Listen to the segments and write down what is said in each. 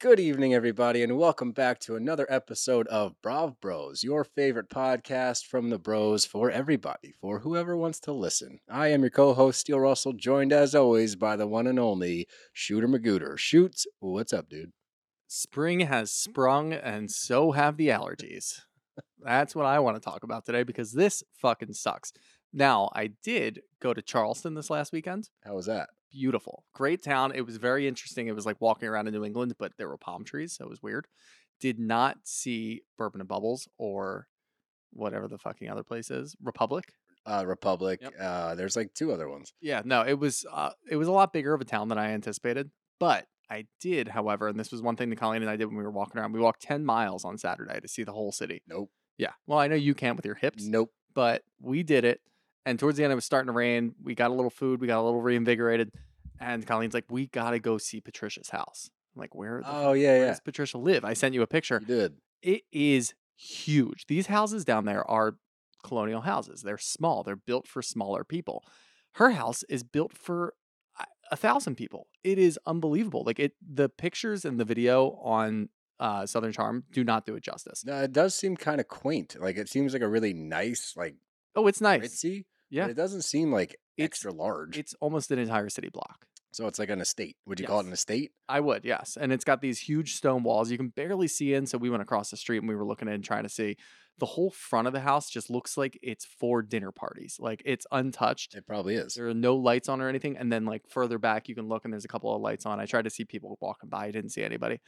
Good evening, everybody, and welcome back to another episode of Brav Bros, your favorite podcast from the bros for everybody, for whoever wants to listen. I am your co host, Steele Russell, joined as always by the one and only Shooter Magooter. Shoots, what's up, dude? Spring has sprung, and so have the allergies. That's what I want to talk about today because this fucking sucks. Now, I did go to Charleston this last weekend. How was that? Beautiful. Great town. It was very interesting. It was like walking around in New England, but there were palm trees, so it was weird. Did not see Bourbon and Bubbles or whatever the fucking other place is. Republic. Uh, Republic. Yep. Uh, there's like two other ones. Yeah, no, it was uh, it was a lot bigger of a town than I anticipated. But I did, however, and this was one thing that Colleen and I did when we were walking around. We walked ten miles on Saturday to see the whole city. Nope. Yeah. Well, I know you can't with your hips, Nope. but we did it. And towards the end, it was starting to rain. We got a little food. We got a little reinvigorated. And Colleen's like, "We gotta go see Patricia's house." I'm like, "Where? The Oh, yeah, where yeah. does Patricia live?" I sent you a picture. You did. It is huge. These houses down there are colonial houses. They're small. They're built for smaller people. Her house is built for a- a thousand people. It is unbelievable. Like it, the pictures and the video on uh, Southern Charm do not do it justice. No, it does seem kind of quaint. Like, it seems like a really nice, like, Oh, it's nice. ritzy. Yeah. But it doesn't seem like It's- extra large. It's almost an entire city block. so it's like an estate. Would you call it an estate? I would, yes. And it's got these huge stone walls. You can barely see in. So we went across the street and we were looking in trying to see. The whole front of the house just looks like it's for dinner parties. Like it's untouched. It probably is. There are no lights on or anything. And then like further back you can look and there's a couple of lights on. I tried to see people walking by. I didn't see anybody.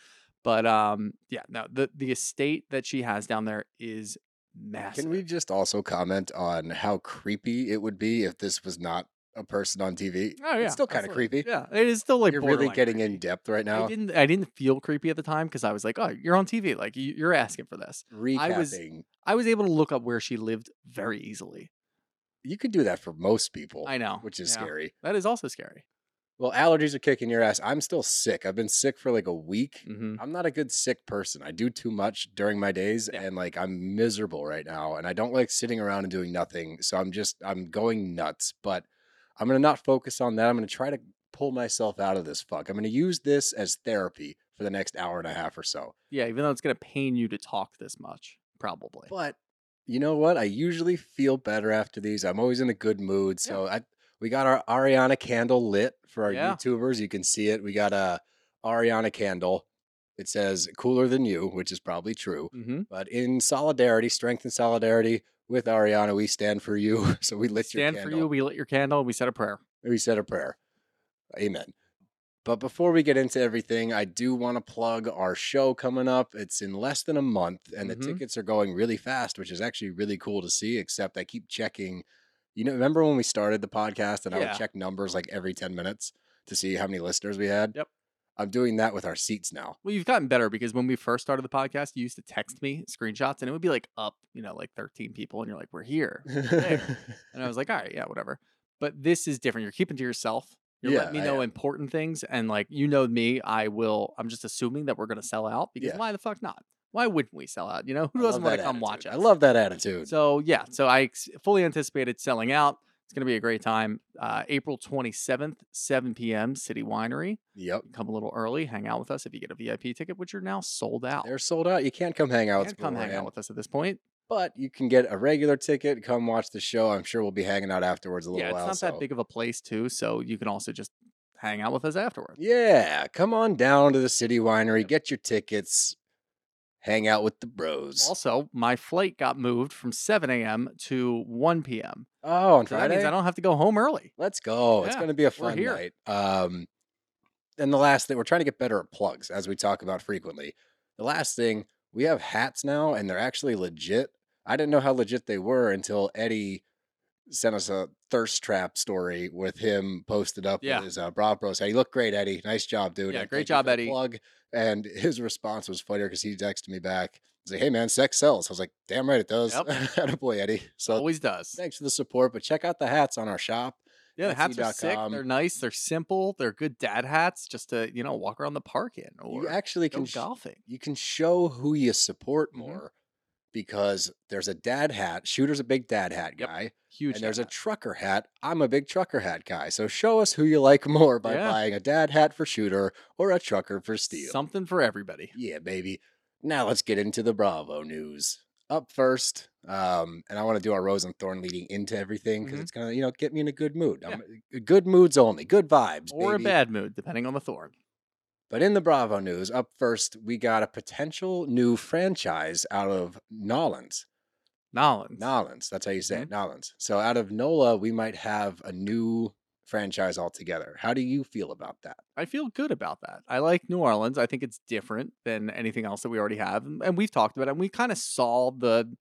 But um yeah, no, the the estate that she has down there is massive. Can we just also comment on how creepy it would be if this was not a person on TV? Oh yeah. It's still kind of creepy. Yeah. It is still like You're really getting creepy. in depth right now. I didn't I didn't feel creepy at the time because I was like, oh, you're on TV. Like you, you're asking for this. Recapping. was- I was able to look up where she lived very easily. You could do that for most people. I know. Which is yeah. scary. That is also scary. Well, allergies are kicking your ass. I'm still sick. I've been sick for like a week. hmm I'm not a good sick person. I do too much during my days Yeah. and like I'm miserable right now and I don't like sitting around and doing nothing. So I'm just I'm going nuts, but I'm going to not focus on that. I'm going to try to pull myself out of this fuck. I'm going to use this as therapy for the next hour and a half or so. Yeah, even though it's gonna pain you to talk this much, probably. But you know what? I usually feel better after these. I'm always in a good mood. So I we got our Ariana candle lit for our Yeah. YouTubers. You can see it. We got a Ariana candle. It says cooler than you, which is probably true. hmm But in solidarity, strength and solidarity with Ariana, we stand for you. So we lit your Stand for you. We lit your candle. We said a prayer. We said a prayer. Amen. But before we get into everything, I do want to plug our show coming up. It's in less than a month, and Mhm. the tickets are going really fast, which is actually really cool to see. Except I keep checking. You know, remember when we started the podcast and I Yeah. would check numbers like every 10 minutes to see how many listeners we had? Yep. I'm doing that with our seats now. Well, you've gotten better because when we first started the podcast, you used to text me screenshots, and it would be like up, you know, like 13 people, and you're like, "We're here," there. and I was like, "All right, yeah, whatever." But this is different. You're keeping to yourself. You're letting Yeah, me I know important things, and like you know me, I will. I'm just assuming that we're gonna sell out because Yeah. why the fuck not? Why wouldn't we sell out? You know, who doesn't want to come attitude. watch it? I love that attitude. So yeah, so I ex- fully anticipated selling out. It's going to be a great time. Uh, April 27th, 7 p.m. City Winery. yep. Come a little early, hang out with us if you get a VIP ticket, which are now sold out. They're sold out. You can't come hang out You with can't us come hang out with us at this point. But you can get a regular ticket, come watch the show. I'm sure we'll be hanging out afterwards a little Yeah, it's while. not so- that big of a place too, so you can also just hang out with us afterwards. Yeah, come on down to the City Winery, get your tickets, hang out with the bros. Also, my flight got moved from 7 a.m. to 1 p.m. oh, on So that means I don't have to go home early. let's go. It's going to be a fun night. Um, and the last thing, we're trying to get better at plugs, as we talk about frequently. The last thing, we have hats now, and they're actually legit. I didn't know how legit they were until Eddie sent us a thirst trap story with him posted up Yeah. with his uh, Brav Bros. Hey, you look great, Eddie. Nice job, dude. Yeah, And great job, Eddie. Plug. And his response was funnier because he texted me back. He's like, hey man, sex sells. I was like, damn right it does. Yep. boy, Eddie. So Always does. thanks for the support, but check out the hats on our shop. Yeah, the hats are sick. They're nice. They're simple. They're good dad hats just to, you know, walk around the park in or You actually go can sh- golfing. you can show who you support Mhm. more because there's a dad hat. Shooter's a big dad hat guy. Yep. Huge. and there's a hat. trucker hat. I'm a big trucker hat guy. So show us who you like more by Yeah. buying a dad hat for Shooter or a trucker for Steel. something for everybody. Yeah, baby. Now let's get into the Bravo news. Up first, um, and I want to do our Rose and Thorn leading into everything because Mhm. it's gonna, you know, get me in a good mood. I'm, uh, good moods only, good vibes, Or baby. a bad mood, depending on the thorn. But in the Bravo news, up first, we got a potential new franchise out of Nolans. Nolans. Nolans, that's how you say Mm-hmm. it, Nolans. So out of NOLA, we might have a new franchise altogether. How do you feel about that? I feel good about that. I like New Orleans. I think it's different than anything else that we already have. And and we've talked about it. And we kind of saw the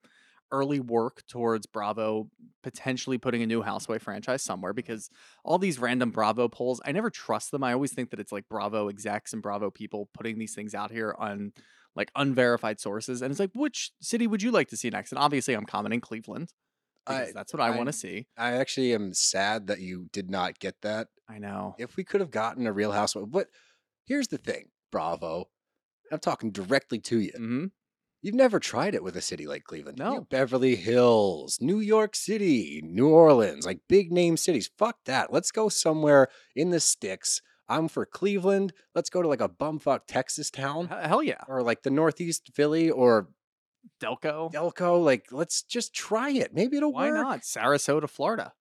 early work towards Bravo potentially putting a new Houseway franchise somewhere because all these random Bravo polls, I never trust them. I always think that it's like Bravo execs and Bravo people putting these things out here on like unverified sources. And it's like, which city would you like to see next? And obviously, I'm commenting Cleveland I- that's what I, I- want to see. I actually am sad that you did not get that. I know. If we could have gotten a real housewife, but here's the thing, Bravo. I'm talking directly to you. hmm You've never tried it with a city like Cleveland. You No. Beverly Hills, New York City, New Orleans, like big name cities. Fuck that. Let's go somewhere in the sticks. I'm for Cleveland. Let's go to like a bumfuck Texas town Hell yeah. or like the Northeast Philly or Delco. Delco. Like, let's just try it. Maybe it'll Why work. not? Sarasota, Florida.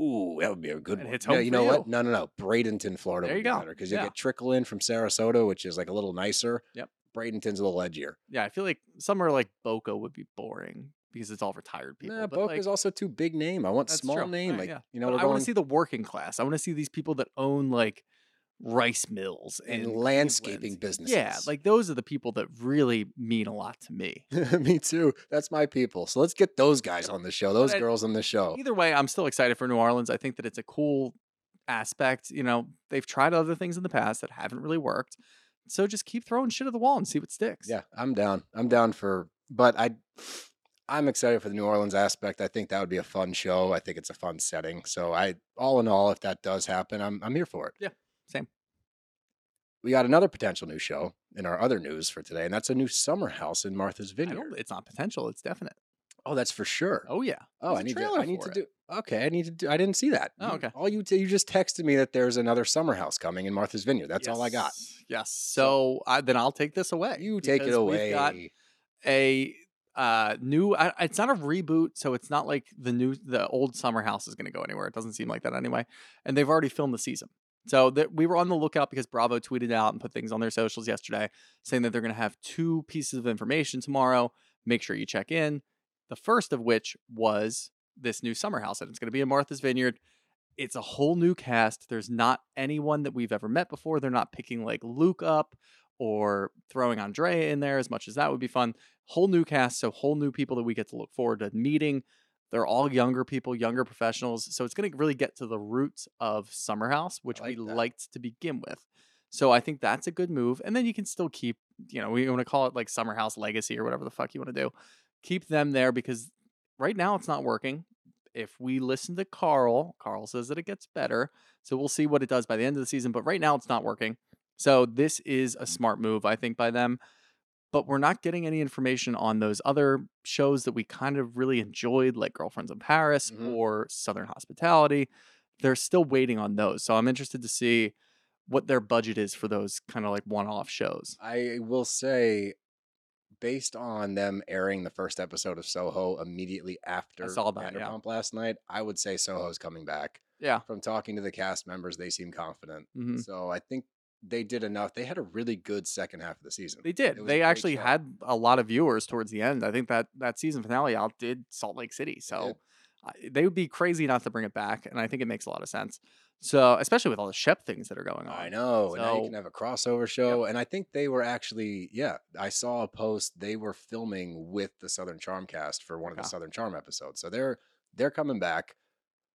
Ooh, that would be a good one. hits No, you know you. what? No, no, no. Bradenton, Florida There would you be go. better because you Yeah. get trickle in from Sarasota, which is like a little nicer. Yep. Bradenton's a little edgier. Yeah, I feel like somewhere like Boca would be boring because it's all retired people. Nah, but, Boca's like, also too big name. I want small true. name. Alright, Like yeah. you know, I going want to see the working class. I want to see these people that own like rice mills and and landscaping businesses. Yeah, like those are the people that really mean a lot to me. me too. That's my people. So let's get those guys on the show. Those I- girls on the show. Either way, I'm still excited for New Orleans. I think that it's a cool aspect. You know, they've tried other things in the past that haven't really worked. So just keep throwing shit at the wall and see what sticks. Yeah, I'm down. I'm down for. But I, I'm excited for the New Orleans aspect. I think that would be a fun show. I think it's a fun setting. So I, all in all, if that does happen, I'm I'm here for it. Yeah, same. We got another potential new show in our other news for today, and that's a new summer house in Martha's Vineyard. it's not potential. It's definite. Oh, that's for sure. Oh yeah. Oh, There's I need to. I need to it. do. Okay, I need to do. I didn't see that. Oh, okay. All you you just texted me that there's another summer house coming in Martha's Vineyard. That's all I got. Yes, Yes. So I, then I'll take this away. You take it away. A uh, new. I, it's not a reboot, so it's not like the new, the old summer house is going to go anywhere. It doesn't seem like that anyway. And they've already filmed the season, so that we were on the lookout because Bravo tweeted out and put things on their socials yesterday saying that they're going to have two pieces of information tomorrow. Make sure you check in. The first of which was this new summer house, and it's going to be in Martha's Vineyard. It's a whole new cast. There's not anyone that we've ever met before. They're not picking like Luke up or throwing Andrea in there as much as that would be fun. Whole new cast, so whole new people that we get to look forward to meeting. They're all younger people, younger professionals. So it's going to really get to the roots of Summer House, which like we that. liked to begin with. So I think that's a good move. And then you can still keep, you know, we want to call it like Summer House Legacy or whatever the fuck you want to do. Keep them there because right now it's not working. If we listen to Carl, Carl says that it gets better. So we'll see what it does by the end of the season. But right now it's not working. So this is a smart move, I think, by them. But we're not getting any information on those other shows that we kind of really enjoyed, like Girlfriends in Paris Mhm. or Southern Hospitality. They're still waiting on those. So I'm interested to see what their budget is for those kind of like one off shows. I will say, based on them airing the first episode of Soho immediately after saw that, yeah. Vanderpump last night, I would say Soho's coming back. Yeah. From talking to the cast members, they seem confident. Mhm. So I think they did enough. They had a really good second half of the season. They did. They actually show. had a lot of viewers towards the end. I think that that season finale outdid Salt Lake City. So I- they would be crazy not to bring it back, and I think it makes a lot of sense. So especially with all the Shep things that are going on. I know. and now you can have a crossover show. And I think they were actually, yeah, I saw a post. They were filming with the Southern Charm cast for one of the Southern Charm episodes. So they're they're coming back.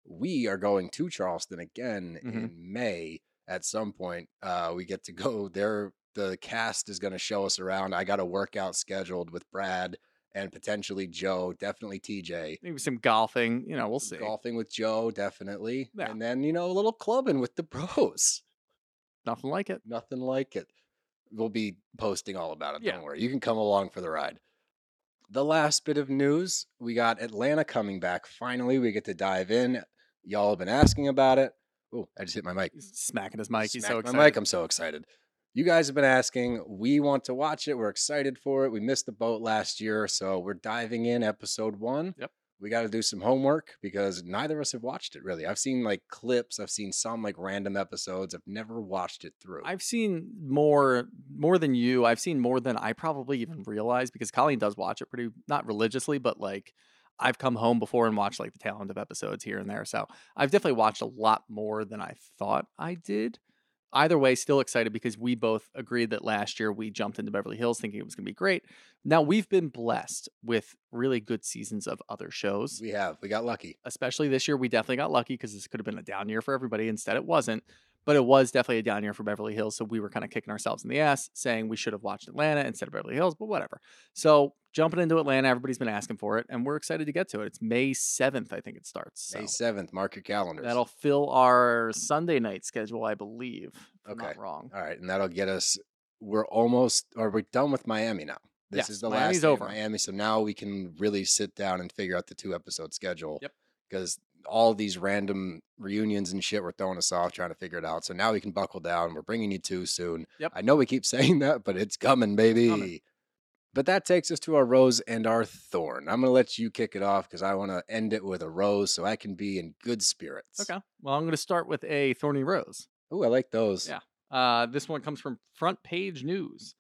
We are going to Charleston again Mhm. in May at some point. Uh, we get to go. They're the cast is going to show us around. I got a workout scheduled with Brad and potentially Joe, definitely TJ. Maybe some golfing. You know, we'll see. Golfing with Joe, definitely. Yeah. And then, you know, a little clubbing with the bros. Nothing like it. Nothing like it. We'll be posting all about it. Yeah. Don't worry. You can come along for the ride. The last bit of news we got Atlanta coming back. Finally, we get to dive in. Y'all have been asking about it. Oh, I just hit my mic. He's smacking his mic. He's so Smacked excited. my mic. I'm so excited. You guys have been asking. We want to watch it. We're excited for it. We missed the boat last year, so we're diving in episode one. Yep. We got to do some homework because neither of us have watched it really. I've seen like clips, I've seen some like random episodes. I've never watched it through. I've seen more more than you. I've seen more than I probably even realized because Colleen does watch it pretty not religiously, but like I've come home before and watched like the tail end of episodes here and there. So I've definitely watched a lot more than I thought I did. Either way, still excited because we both agreed that last year we jumped into Beverly Hills thinking it was going to be great. Now we've been blessed with really good seasons of other shows we have. We got lucky. especially this year, we definitely got lucky because this could have been a down year for everybody. Instead, it wasn't. But it was definitely a down year for Beverly Hills. So we were kind of kicking ourselves in the ass, saying we should have watched Atlanta instead of Beverly Hills, but whatever. So jumping into Atlanta, everybody's been asking for it, and we're excited to get to it. It's May 7th, I think it starts. May 7th. Mark your calendars. that'll fill our Sunday night schedule, I believe. If I'm not Okay. wrong. All right. And that'll get us. We're almost, or we're done with Miami now. This Yes, is the Miami's last over. Miami. So now we can really sit down and figure out the two episode schedule. Yep. Because all these random reunions and shit were throwing us off trying to figure it out. So now we can buckle down. We're bringing you two soon. Yep. I know we keep saying that, but it's coming, baby. But that takes us to our rose and our thorn. I'm going to let you kick it off because I want to end it with a rose so I can be in good spirits. Okay. Well, I'm going to start with a thorny rose. Oh, I like those. Yeah. Uh, this one comes from Front Page News.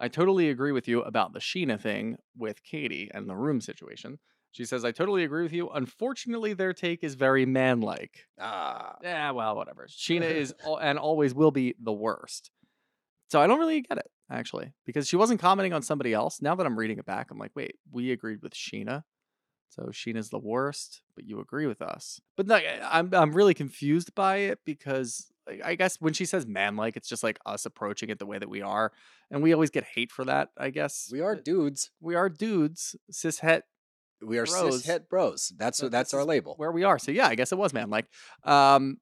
I totally agree with you about the Scheana thing with Katie and the room situation. She says, I totally agree with you. Unfortunately, their take is very manlike. Ah. Yeah, well, whatever. Scheana is al- and always will be the worst. So I don't really get it, actually, because she wasn't commenting on somebody else. Now that I'm reading it back, I'm like, wait, we agreed with Scheana. So Scheana's the worst, but you agree with us. But like, I'm I'm really confused by it because like, I guess when she says man-like, it's just like us approaching it the way that we are, and we always get hate for that. I guess We are dudes. we are dudes, cis het We are Bros. cis het bros. That's So that's our label. where we are. So yeah, I guess it was man like. Um,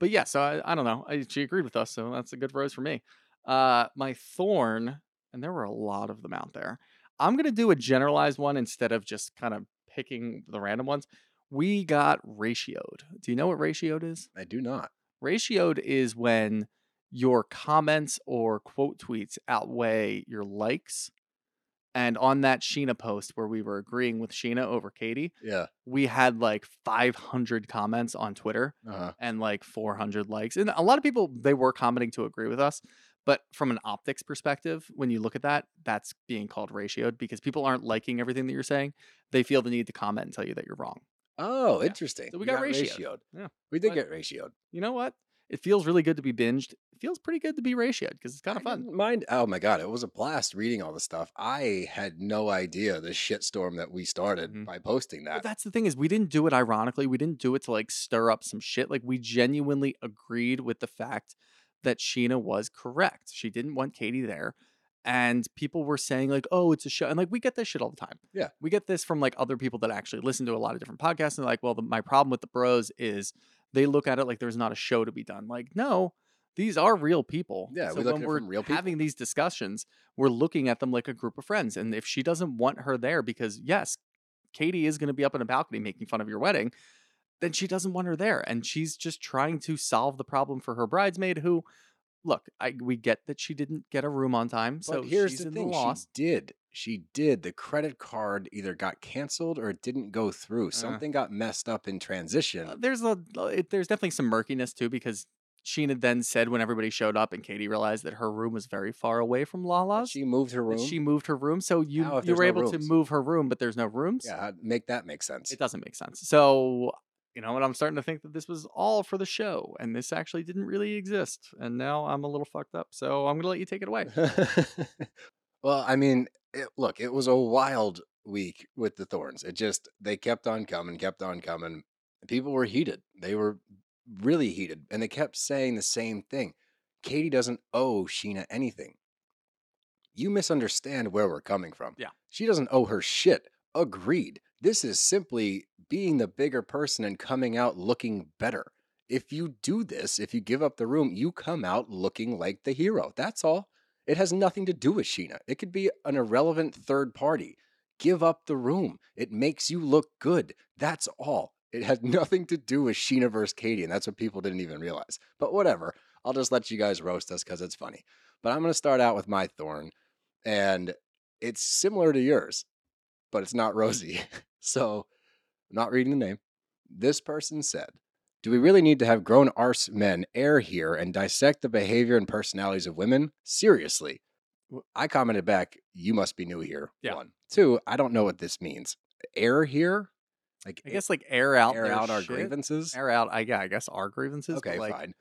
but yeah, so I, I don't know. I, she agreed with us, so that's a good rose for me. Uh, my thorn, and there were a lot of them out there. I'm gonna do a generalized one instead of just kind of picking the random ones. We got ratioed. Do you know what ratioed is? I do not. Ratioed is when your comments or quote tweets outweigh your likes. And on that Scheana post where we were agreeing with Scheana over Katie, Yeah. we had like 500 comments on Twitter Uh-huh. and like 400 likes. And a lot of people, they were commenting to agree with us. But from an optics perspective, when you look at that, that's being called ratioed because people aren't liking everything that you're saying. They feel the need to comment and tell you that you're wrong. Oh, Yeah. interesting. So we got ratioed. Yeah. We did But- get ratioed. You know what? It feels really good to be binged. It feels pretty good to be ratioed because it's kind of fun. Mind? Oh my god, it was a blast reading all the stuff. I had no idea the shitstorm that we started Mhm. by posting But that. that's the thing is we didn't do it ironically. We didn't do it to like stir up some shit. Like we genuinely agreed with the fact that Scheana was correct. She didn't want Katie there. And people were saying like, "Oh, it's a show," and like we get this shit all the time. Yeah. we get this from like other people that actually listen to a lot of different podcasts, and they're like, "Well, the, my problem with the Bros is they look at it like there's not a show to be done." Like, no, these are real people. Yeah, so we when we're real people. having these discussions, we're looking at them like a group of friends. And if she doesn't want her there, because yes, Katie is going to be up in a balcony making fun of your wedding, then she doesn't want her there. And she's just trying to solve the problem for her bridesmaid who, look, I we get that she didn't get a room on time. So but here's she's the in thing: the loss. she did. She did. The credit card either got canceled or it didn't go through. Uh. Something got messed up in transition. Uh, there's a it, there's definitely some murkiness too because Scheana then said when everybody showed up and Katie realized that her room was very far away from Lala's. she moved her room. She moved her room, so you if you there's were no able to rooms? move her room, but there's no rooms. yeah, how'd make that make sense. It doesn't make sense. So, you know, and I'm starting to think that this was all for the show and this actually didn't really exist. And now I'm a little fucked up. So I'm going to let you take it away. well, I mean, it, look, it was a wild week with the Thorns. It just they kept on coming, kept on coming. People were heated. They were really heated, and they kept saying the same thing. Katie doesn't owe Scheana anything. you misunderstand where we're coming from. Yeah. She doesn't owe her shit. Agreed. This is simply being the bigger person and coming out looking better. If you do this, if you give up the room, you come out looking like the hero. That's all. It has nothing to do with Scheana. It could be an irrelevant third party. Give up the room. It makes you look good. That's all. It has nothing to do with Scheana versus Katie, and that's what people didn't even realize. But whatever. I'll just let you guys roast us because it's funny. But I'm going to start out with my thorn, and it's similar to yours, but it's not Rosie. so, not reading the name. This person said, Do we really need to have grown arse men air here and dissect the behavior and personalities of women? Seriously. I commented back, You must be new here. Yeah. One. Two, I don't know what this means. Air here? Like, I guess like air out air out our shit. grievances? Air out, I yeah, I guess our grievances. okay, like, fine.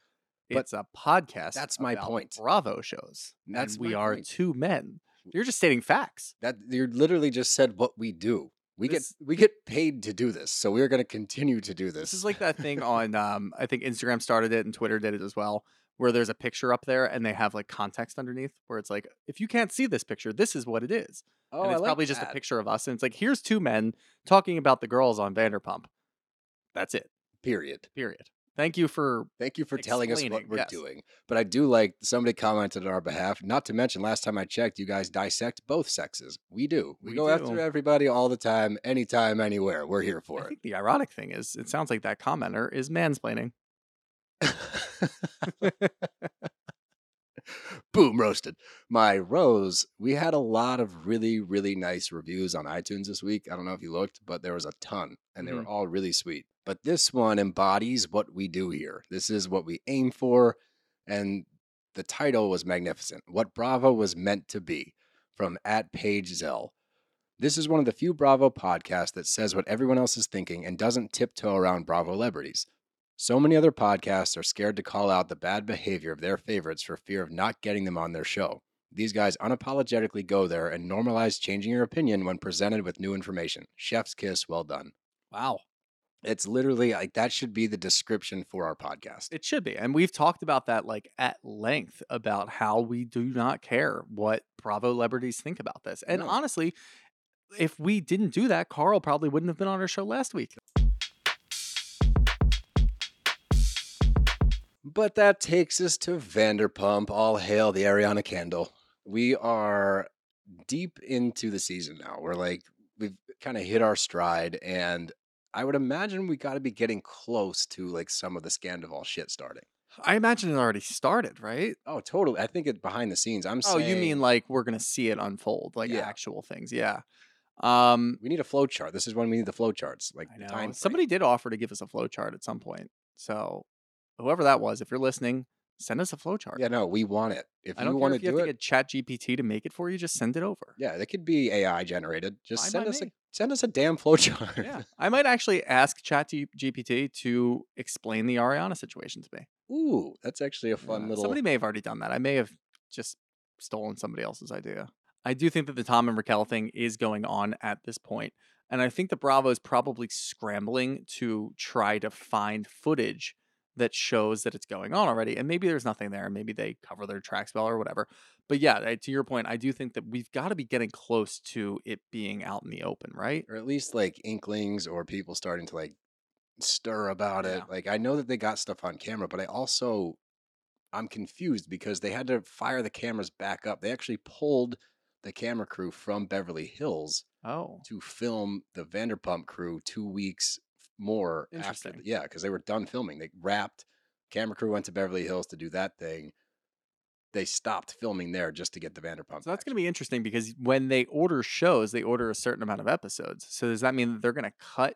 But It's a podcast. that's my point. Bravo shows. That's we are point. two men. You're just stating facts. That you literally just said what we do. We This- get we get paid to do this, so we're going to continue to do this. This is like that thing on um I think Instagram started it and Twitter did it as well, where there's a picture up there and they have like context underneath where it's like, if you can't see this picture, this is what it is. oh, and it's like probably just a picture of us. And it's like, here's two men talking about the girls on Vanderpump. That's it. Period. Period. Thank you for Thank you for telling us what we're yes. doing. But I do like somebody commented on our behalf. Not to mention, last time I checked, you guys dissect both sexes. We do. We, We go after everybody all the time, anytime, anywhere. We're here I for think the ironic thing is it sounds like that commenter is mansplaining. Boom, roasted. My rose, we had a lot of really, really nice reviews on iTunes this week. I don't know if you looked, but there was a ton and they were mm-hmm. all really sweet. But this one embodies what we do here. This is what we aim for. And the title was magnificent. What Bravo was meant to be from at Paige Zell. This is one of the few Bravo podcasts that says what everyone else is thinking and doesn't tiptoe around Bravo celebrities. So many other podcasts are scared to call out the bad behavior of their favorites for fear of not getting them on their show. These guys unapologetically go there and normalize changing your opinion when presented with new information. Chef's kiss, well done. Wow. It's literally like that should be the description for our podcast. It should be. And we've talked about that like at length about how we do not care what Bravo celebrities think about this. And No. honestly, if we didn't do that, Carl probably wouldn't have been on our show last week. But that takes us to Vanderpump. All hail the Ariana Candle. We are deep into the season now. We're like, we've kind of hit our stride. And I would imagine we got to be getting close to like some of the Scandoval shit starting. I imagine it already started, right? Oh, totally. I think it's behind the scenes. I'm Oh, saying. you mean like we're gonna see it unfold, like Yeah. actual things? Yeah. Um, we need a flow chart. This is when we need the flow charts. Like I know time. frame. somebody did offer to give us a flow chart at some point. So, whoever that was, if you're listening, send us a flowchart. Yeah, no, we want it. If I you don't care want to you do have to it, get Chat GPT to make it for you. Just send it over. yeah, it could be AI generated. Just Fine send by us a send us a damn flowchart. Yeah, I might actually ask Chat GPT to explain the Ariana situation to me. Ooh, that's actually a fun Yeah, little. Somebody may have already done that. I may have just stolen somebody else's idea. I do think that the Tom and Raquel thing is going on at this point, and I think the Bravo is probably scrambling to try to find footage that shows that it's going on already. And maybe there's nothing there. Maybe they cover their tracks well or whatever. But yeah, I- to your point, I do think that we've got to be getting close to it being out in the open, right? or at least like inklings or people starting to like stir about it. Yeah. Like I know that they got stuff on camera, but I also I'm confused because they had to fire the cameras back up. They actually pulled the camera crew from Beverly Hills Oh, to film the Vanderpump crew 2 weeks more after yeah, cuz they were done filming. They wrapped camera crew went to Beverly Hills to do that thing. They stopped filming there just to get the Vanderpump. So that's going to be interesting because when they order shows, they order a certain amount of episodes. So does that mean that they're going to cut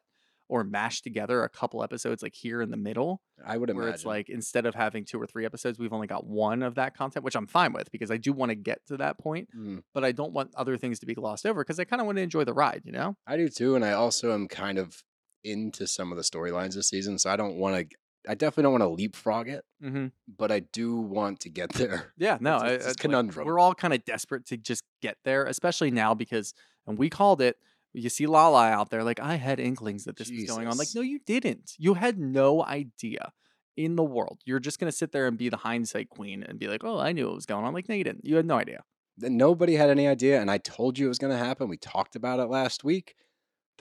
or mash together a couple episodes like here in the middle, I would where it's like instead of having two or three episodes, we've only got one of that content, which I'm fine with because I do want to get to that point, Mm. but I don't want other things to be glossed over because I kind of want to enjoy the ride, you know? I do too, and I also am kind of into some of the storylines this season, so I don't want to. I definitely don't want to leapfrog it, Mm-hmm. but I do want to get there. Yeah, no, It's- I- it's I- like, conundrum. we're all kind of desperate to just get there, especially now because, and we called it. You see Lala out there, like I had inklings that this was going on. Like, no, you didn't. You had no idea in the world. You're just gonna sit there and be the hindsight queen and be like, oh, I knew what was going on. Like, no, you didn't. You had no idea. Nobody had any idea, and I told you it was going to happen. We talked about it last week.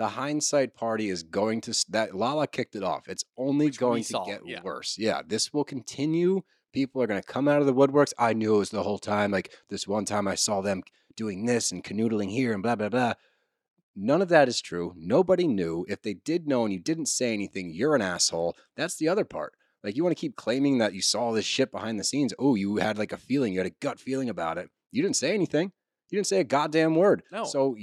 The hindsight party is going to that Lala kicked it off. It's only Which going to saw, get yeah. worse. Yeah, this will continue. People are going to come out of the woodworks. I knew it was the whole time. Like this one time I saw them doing this and canoodling here and blah blah blah. None of that is true. Nobody knew. If they did know and you didn't say anything, you're an asshole. That's the other part. Like you want to keep claiming that you saw this shit behind the scenes. Oh, you had like a feeling, you had a gut feeling about it. You didn't say anything. You didn't say a goddamn word. No. So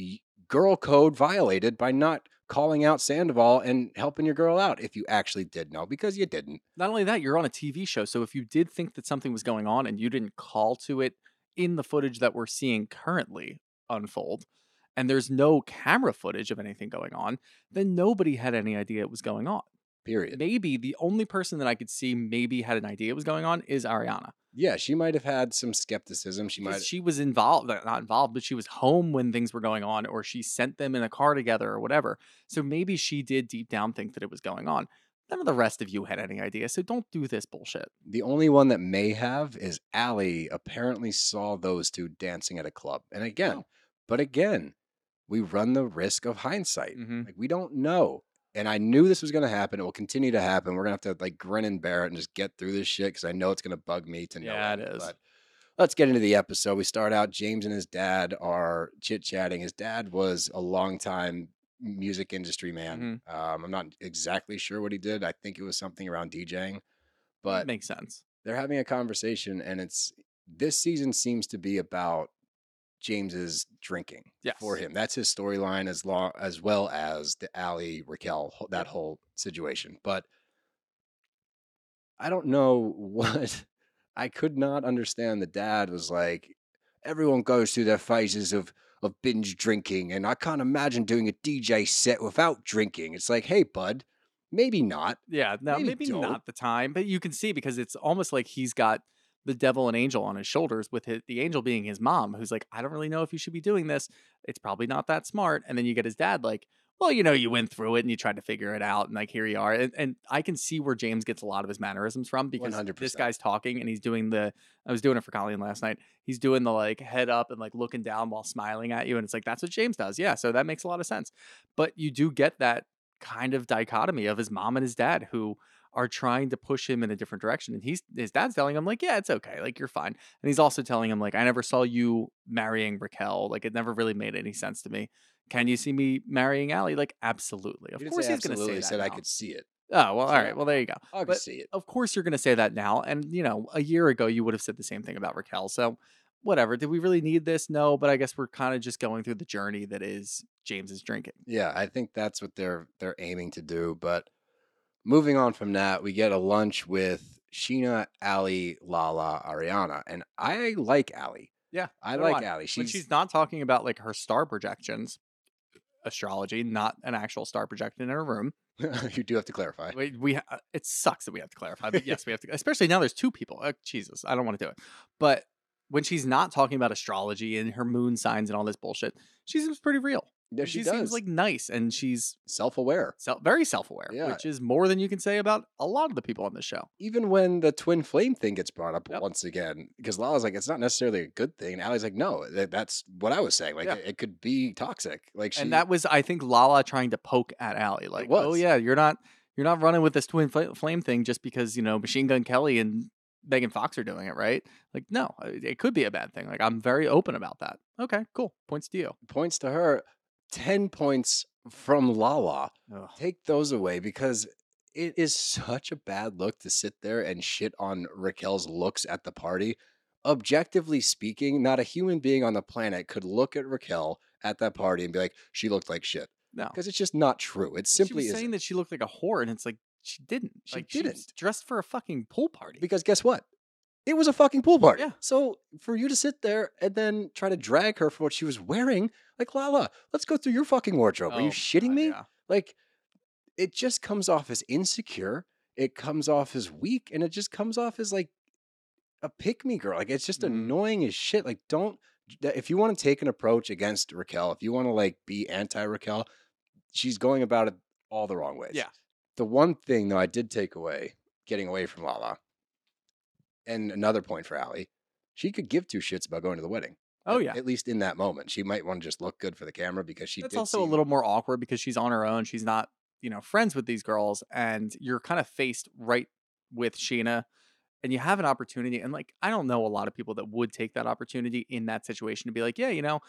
girl code violated by not calling out Sandoval and helping your girl out if you actually did know because you didn't. Not only that, you're on a TV show. So if you did think that something was going on and you didn't call to it in the footage that we're seeing currently unfold, and there's no camera footage of anything going on, then nobody had any idea it was going on. Period. Maybe the only person that I could see maybe had an idea it was going on is Ariana. Yeah, she might have had some skepticism. She might she was involved, uh, not involved, but she was home when things were going on, or she sent them in a car together or whatever. So maybe she did deep down think that it was going on. None of the rest of you had any idea. So don't do this bullshit. The only one that may have is Ally apparently saw those two dancing at a club. And again, Oh. but again, we run the risk of hindsight. Mhm. Like we don't know. And I knew this was going to happen. It will continue to happen. We're going to have to like grin and bear it and just get through this shit because I know it's going to bug me to no Yeah, it end. But let's get into the episode. We start out. James and his dad are chit chatting. His dad was a long time music industry man. Mm-hmm. Um, I'm not exactly sure what he did. I think it was something around DJing, but makes sense. they're having a conversation and it's this season seems to be about James's drinking for him. That's his storyline as long as well as the Ally Raquel that whole situation. But I don't know what I could not understand. The dad was like, everyone goes through their phases of of binge drinking, and I can't imagine doing a DJ set without drinking. It's like, hey, bud, maybe not. Yeah, no, Maybe maybe, not the time, but you can see because it's almost like he's got the devil and angel on his shoulders, with his, the angel being his mom, who's like, I don't really know if you should be doing this. It's probably not that smart. And then you get his dad, like, well, you know, you went through it and you tried to figure it out, and like here you are. And, and I can see where James gets a lot of his mannerisms from because this 100%. guy's talking and he's doing the. I was doing it for Colleen last night. He's doing the like head up and like looking down while smiling at you, and it's like that's what James does. Yeah, so that makes a lot of sense. But you do get that kind of dichotomy of his mom and his dad who are trying to push him in a different direction and he's his dad's telling him like yeah it's okay like you're fine and he's also telling him like i never saw you marrying raquel like it never really made any sense to me can you see me marrying Ally? like absolutely of course he's going to say that said I could see it. oh well all right. Well there you go I could But- see it. of course you're going to say that now and you know a year ago you would have said the same thing about raquel so whatever did we really need this no but i guess we're kind of just going through the journey that is james's drinking Yeah, I think that's what they're they're aiming to do. But moving on from that, we get a lunch with Scheana, Ally, Lala, Ariana, and I like Ally. yeah I so like Ally. when She's, she's not talking about like her star projections astrology not an actual star projection in her room you do have to clarify. we, we ha- it sucks that we have to clarify but yes we have to especially now there's two people uh, jesus i don't want to do it but when she's not talking about astrology and her moon signs and all this bullshit she seems pretty real Yeah, she, she seems like nice and she's self-aware. self, very self-aware Yeah. which is more than you can say about a lot of the people on this show Even when the twin flame thing gets brought up Yep. once again, because Lala's like, it's not necessarily a good thing. And Ally's like, no, that, that's what I was saying. Like, Yeah. it, it could be toxic. Like, she, and that was i think lala trying to poke at Ally, like oh yeah you're not you're not running with this twin fla- flame thing just because you know machine gun kelly and megan fox are doing it right like no it could be a bad thing like i'm very open about that okay cool points to you points to her, 10 points from Lala. Ugh. take those away because it is such a bad look to sit there and shit on Raquel's looks at the party. Objectively speaking, not a human being on the planet could look at Raquel at that party and be like, she looked like shit. no Because it's just not true. It she simply is. saying that she looked like a whore and it's like she didn't She like, didn't. dressed for a fucking pool party Because guess what? It was a fucking pool party. Yeah. So for you to sit there and then try to drag her for what she was wearing, like Lala, let's go through your fucking wardrobe. Are Oh, you shitting God, me? yeah. Like, it just comes off as insecure. It comes off as weak, and it just comes off as like a pick me girl. Like, it's just Mhm. annoying as shit. Like, don't if you want to take an approach against Raquel, if you want to like be anti Raquel, she's going about it all the wrong ways. Yeah. The one thing though I did take away, getting away from Lala, and another point for Ally, she could give two shits about going to the wedding. Oh yeah. At least in that moment, she might want to just look good for the camera because she. It's also a little more awkward because she's on her own. She's not, you know, friends with these girls, and you're kind of faced right with Scheana, and you have an opportunity. And like, I don't know a lot of people that would take that opportunity in that situation to be like, yeah, you know,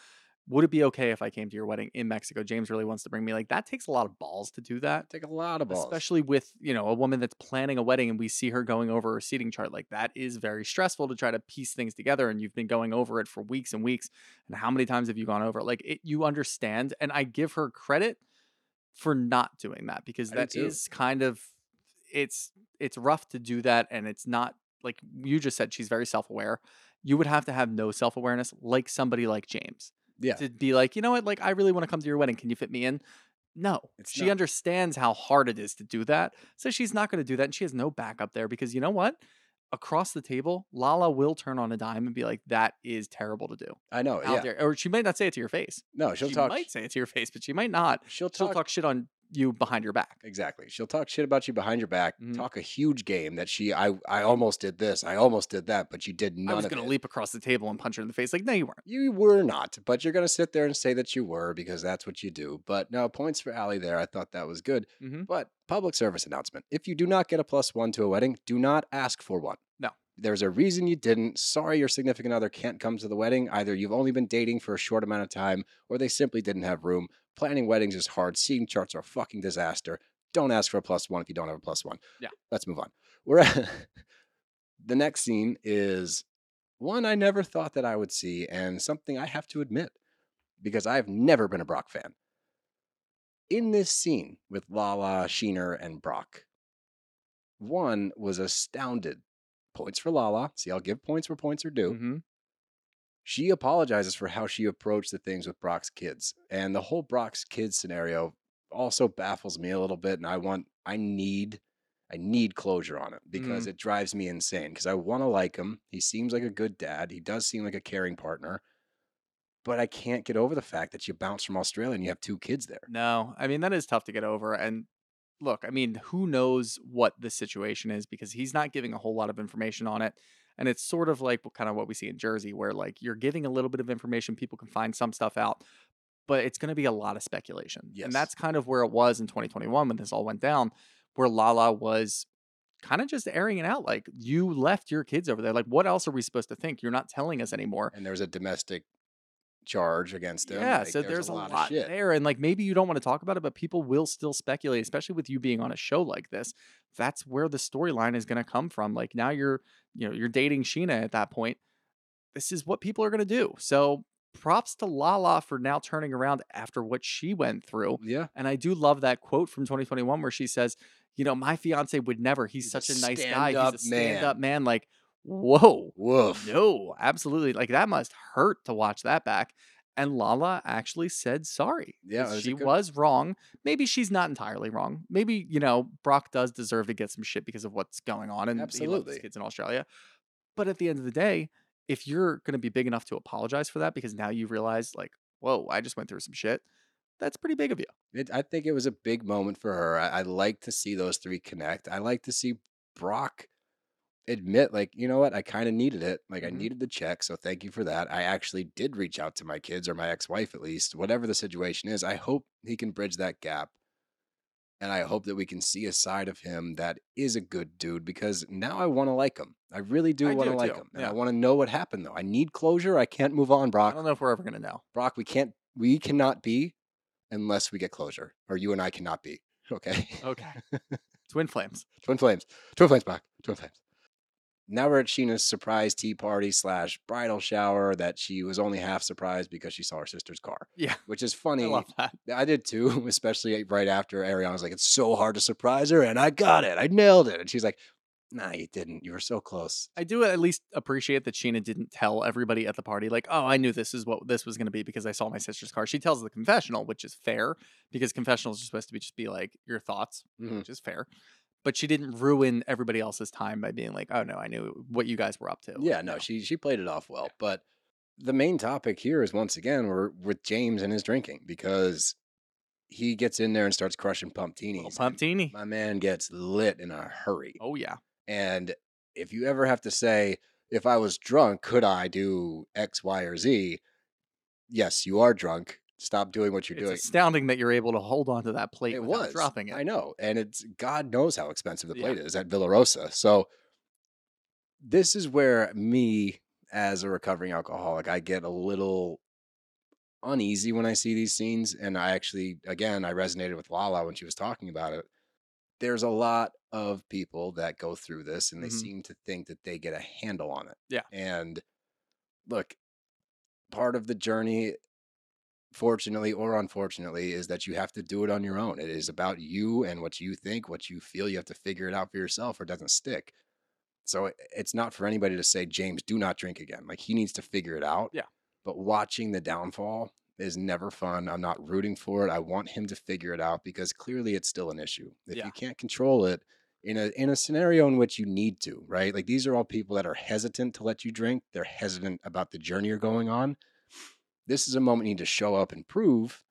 would it be okay if I came to your wedding in Mexico? James really wants to bring me. Like, that takes a lot of balls to do that. take a lot of balls. Especially with, you know, a woman that's planning a wedding and we see her going over her seating chart. Like that is very stressful to try to piece things together. And you've been going over it for weeks and weeks. And how many times have you gone over it? Like it, you understand. And I give her credit for not doing that because I that is kind of it's it's rough to do that and it's not like you just said she's very self-aware. You would have to have no self-awareness like somebody like James yeah, to be like, you know what, like I really want to come to your wedding. Can you fit me in? No, It's she not. understands how hard it is to do that. So she's not going to do that. And she has no backup there because you know what? Across the table, Lala will turn on a dime and be like, that is terrible to do. I know. Out Yeah, there. Or she might not say it to your face. no, she'll she talk. might say it to your face, but she might not. She'll She'll talk. talk shit on you behind your back. Exactly. She'll talk shit about you behind your back. Mhm. Talk a huge game that she. I. I almost did this. I almost did that, but you did none I was going to leap across the table and punch her in the face. Like, no, you weren't. You were not, but you're going to sit there and say that you were because that's what you do. But no, points for Ally there. I thought that was good. Mhm. But public service announcement if you do not get a plus one to a wedding, do not ask for one. No. There's a reason you didn't. Sorry, your significant other can't come to the wedding. Either you've only been dating for a short amount of time or they simply didn't have room. Planning weddings is hard. Seeing charts are a fucking disaster. Don't ask for a plus one if you don't have a plus one. Yeah. Let's move on. We're at the next scene is one I never thought that I would see, and something I have to admit because I've never been a Brock fan. In this scene with Lala, Sheener, and Brock, one was astounded. Points for Lala. See, I'll give points where points are due. Mhm. She apologizes for how she approached the things with Brock's kids. And the whole Brock's kids scenario also baffles me a little bit. And I want, I need, I need closure on it because mm. it drives me insane. Because I want to like him. He seems like a good dad. He does seem like a caring partner. But I can't get over the fact that you bounce from Australia and you have two kids there. No, I mean that is tough to get over. And look, I mean, who knows what the situation is because he's not giving a whole lot of information on it. And it's sort of like kind of what we see in Jersey, where like you're giving a little bit of information, people can find some stuff out, but it's going to be a lot of speculation. Yes. And that's kind of where it was in 2021 when this all went down, where Lala was kind of just airing it out. Like, you left your kids over there. Like, what else are we supposed to think? You're not telling us anymore. And there was a domestic charge against him. Yeah, Like, so there's, a lot, of shit. there, and like maybe you don't want to talk about it, but people will still speculate, especially with you being on a show like this. That's where the storyline is going to come from. Like now you're, you know, you're dating Scheana at that point. This is what people are going to do. So props to Lala for now turning around after what she went through. Yeah. And I do love that quote from 2021 where she says, "You know, my fiance would never. He's, He's such a nice guy. He's a stand-up man." man. Like, whoa, Woof. no, absolutely. Like that must hurt to watch that back. And Lala actually said sorry. Yeah, was she good- was wrong. Maybe she's not entirely wrong. Maybe you know Brock does deserve to get some shit because of what's going on and he Absolutely. kids in Australia. But at the end of the day, if you're going to be big enough to apologize for that because now you realize like, whoa, I just went through some shit. That's pretty big of you. It, I think it was a big moment for her. I, I like to see those three connect. I like to see Brock admit, like, you know what, I kind of needed it. Like, I Mhm. needed the check. So thank you for that. I actually did reach out to my kids or my ex wife, at least, whatever the situation is. I hope he can bridge that gap. And I hope that we can see a side of him that is a good dude because now I want to like him. I really do I want to do like too, him. And yeah. I want to know what happened, though. I need closure. I can't move on, brock I don't know if we're ever going to know. Brock, we can't, we cannot be unless we get closure, or you and I cannot be. Okay. Okay. Twin flames. Twin flames. Twin flames, Brock. Twin flames. Now we're at Scheana's surprise tea party slash bridal shower that she was only half surprised because she saw her sister's car, Yeah. which is I funny. love that. I did too, especially right after Ariana was like, it's so hard to surprise her, and I got it. I nailed it. And she's like, nah, you didn't. You were so close. I do at least appreciate that Sheena didn't tell everybody at the party, like, oh, I knew this is what this was going to be because I saw my sister's car. She tells the confessional, which is fair because confessionals are supposed to be just be like your thoughts, Mhm. which is fair. But she didn't ruin everybody else's time by being like, oh, no, I knew what you guys were up to. Yeah, no, she she played it off well. But the main topic here is once again we're with James and his drinking because he gets in there and starts crushing pumptinis. Oh, and pumptini. My man gets lit in a hurry. Oh, yeah. And if you ever have to say, if I was drunk, could I do X, Y, or Z? yes, you are drunk. Stop doing what you're doing. it's doing. astounding that you're able to hold on to that plate It without was dropping it. I know, and it's God knows how expensive the Yeah. plate is at Villa Rosa. So this is where me, as a recovering alcoholic, I get a little uneasy when I see these scenes, and I actually, again, I resonated with Lala when she was talking about it. There's a lot of people that go through this, and they Mhm. seem to think that they get a handle on it. Yeah. and look, part of the journey fortunately or unfortunately, is that you have to do it on your own. It is about you and what you think, what you feel. You have to figure it out for yourself or it doesn't stick. So it's not for anybody to say, James, do not drink again. Like he needs to figure it out. Yeah. But watching the downfall is never fun. I'm not rooting for it. I want him to figure it out because clearly it's still an issue. If Yeah. you can't control it in a in a scenario in which you need to, right? Like these are all people that are hesitant to let you drink. They're hesitant about the journey you're going on this is a moment you need to show up and prove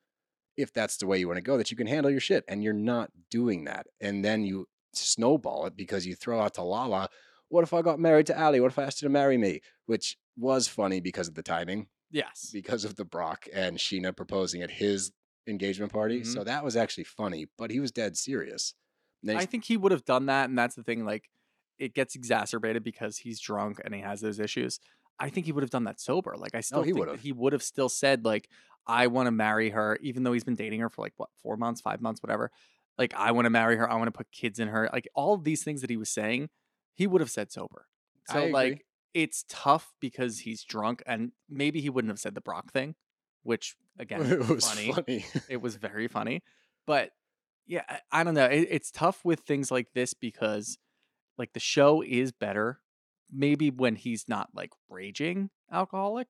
if that's the way you want to go that you can handle your shit and you're not doing that and then you snowball it because you throw out to lala what if i got married to Ally what if i asked her to marry me which was funny because of the timing Yes. because of the brock and Scheana proposing at his engagement party Mm-hmm. so that was actually funny but he was dead serious I think he would have done that, and that's the thing. Like, it gets exacerbated because he's drunk and he has those issues. I think he would have done that sober. Like, I still he think would've. he would have still said, like, I want to marry her, even though he's been dating her for like what four months, five months, whatever. Like, I want to marry her. I want to put kids in her. Like, all of these things that he was saying, he would have said sober. So, like, it's tough because he's drunk, and maybe he wouldn't have said the Brock thing, which again, it was funny funny, it was very funny but yeah i, I don't know it, it's tough with things like this because like the show is better maybe when he's not like raging alcoholic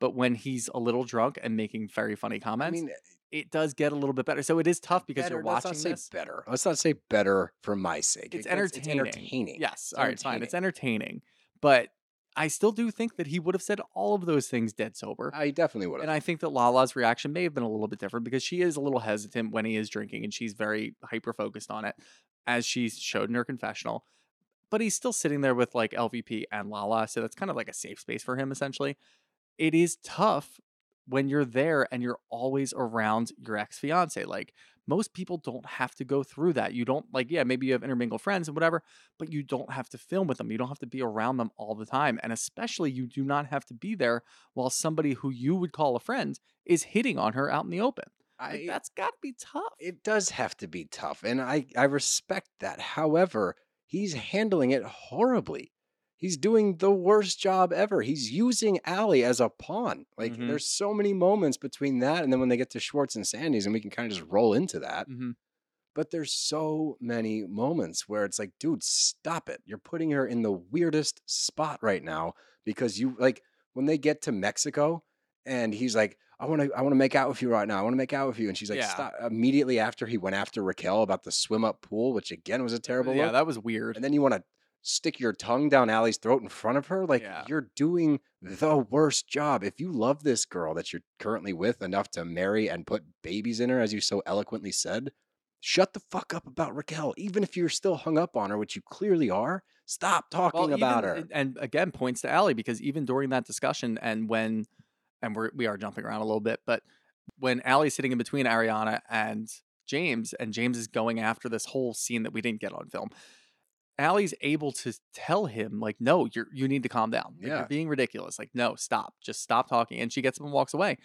but when he's a little drunk and making very funny i comments mean eh it does get a little bit better. So it is tough because better, you're watching let's not say better let's not say better for my sake. It's It- entertaining it's entertaining. yes It's all right fine it's entertaining. but i still do think that he would have said all of those things dead sober I definitely would have. And I think that Lala's reaction may have been a little bit different because she is a little hesitant when he is drinking and she's very hyper focused on it, as she showed in her confessional. But he's still sitting there with like LVP and Lala. So that's kind of like a safe space for him, essentially. It is tough when you're there and you're always around your ex fiance. Like most people don't have to go through that. You don't like, yeah, maybe you have intermingled friends and whatever, but you don't have to film with them. You don't have to be around them all the time. And especially, you do not have to be there while somebody who you would call a friend is hitting on her out in the open. Like, I, that's got to be tough. it does have to be tough, and I I respect that. However, he's handling it horribly. He's doing the worst job ever. He's using Ally as a pawn. Like Mhm. there's so many moments between that and then when they get to Schwartz and Sandy's, and we can kind of just roll into that. hmm But there's so many moments where it's like, dude, stop it. You're putting her in the weirdest spot right now because you like when they get to Mexico and he's like, I want to I want to make out with you right now. I want to make out with you. And she's like, Yeah. stop immediately after he went after Raquel about the swim up pool, which again was a terrible look. Yeah, look. that was weird. and then you want to stick your tongue down Ally's throat in front of her. Like Yeah. you're doing the worst job. If you love this girl that you're currently with enough to marry and put babies in her, as you so eloquently said, shut the fuck up about Raquel. Even if you're still hung up on her, which you clearly are, stop talking Well, about even- her. and- And again, points to Ally because even during that discussion and when, and we're, we are jumping around a little bit, but when Ally's sitting in between Ariana and James, and James is going after this whole scene that we didn't get on film, Ally's able to tell him, like, no, you're you need to calm down. Like, Yeah. You're being ridiculous. Like, no, stop. Just stop talking. And she gets up and walks away.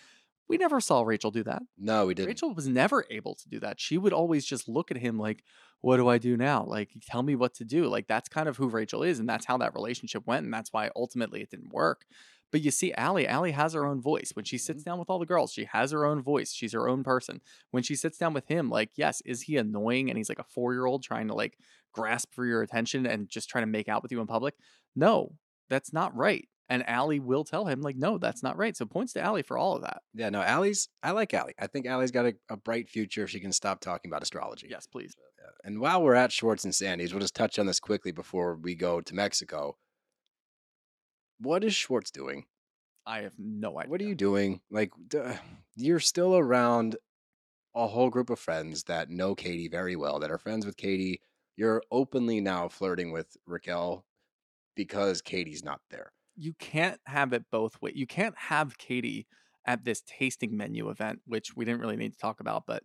We never saw Rachel do that. no, we didn't. Rachel was never able to do that. She would always just look at him like, what do I do now? Like, tell me what to do. Like, that's kind of who Rachel is. And that's how that relationship went. And that's why ultimately it didn't work. But you see, Ally, Ally has her own voice. When she sits mm-hmm. down with all the girls, she has her own voice. She's her own person. When she sits down with him, like, yes, is he annoying and he's like a four year old trying to like grasp for your attention and just trying to make out with you in public? No, that's not right. And Ally will tell him, like, no, that's not right. So points to Ally for all of that. Yeah, no, Ally's, I like Ally. I think Ally's got a, a bright future if she can stop talking about astrology. Yes, please. And while we're at Schwartz and Sandy's, we'll just touch on this quickly before we go to Mexico. What is Schwartz doing? I have no idea. What are you doing? Like, duh, you're still around a whole group of friends that know Katie very well, that are friends with Katie. You're openly now flirting with Raquel because Katie's not there. you can't have it both ways. You can't have Katie at this tasting menu event, which we didn't really need to talk about, but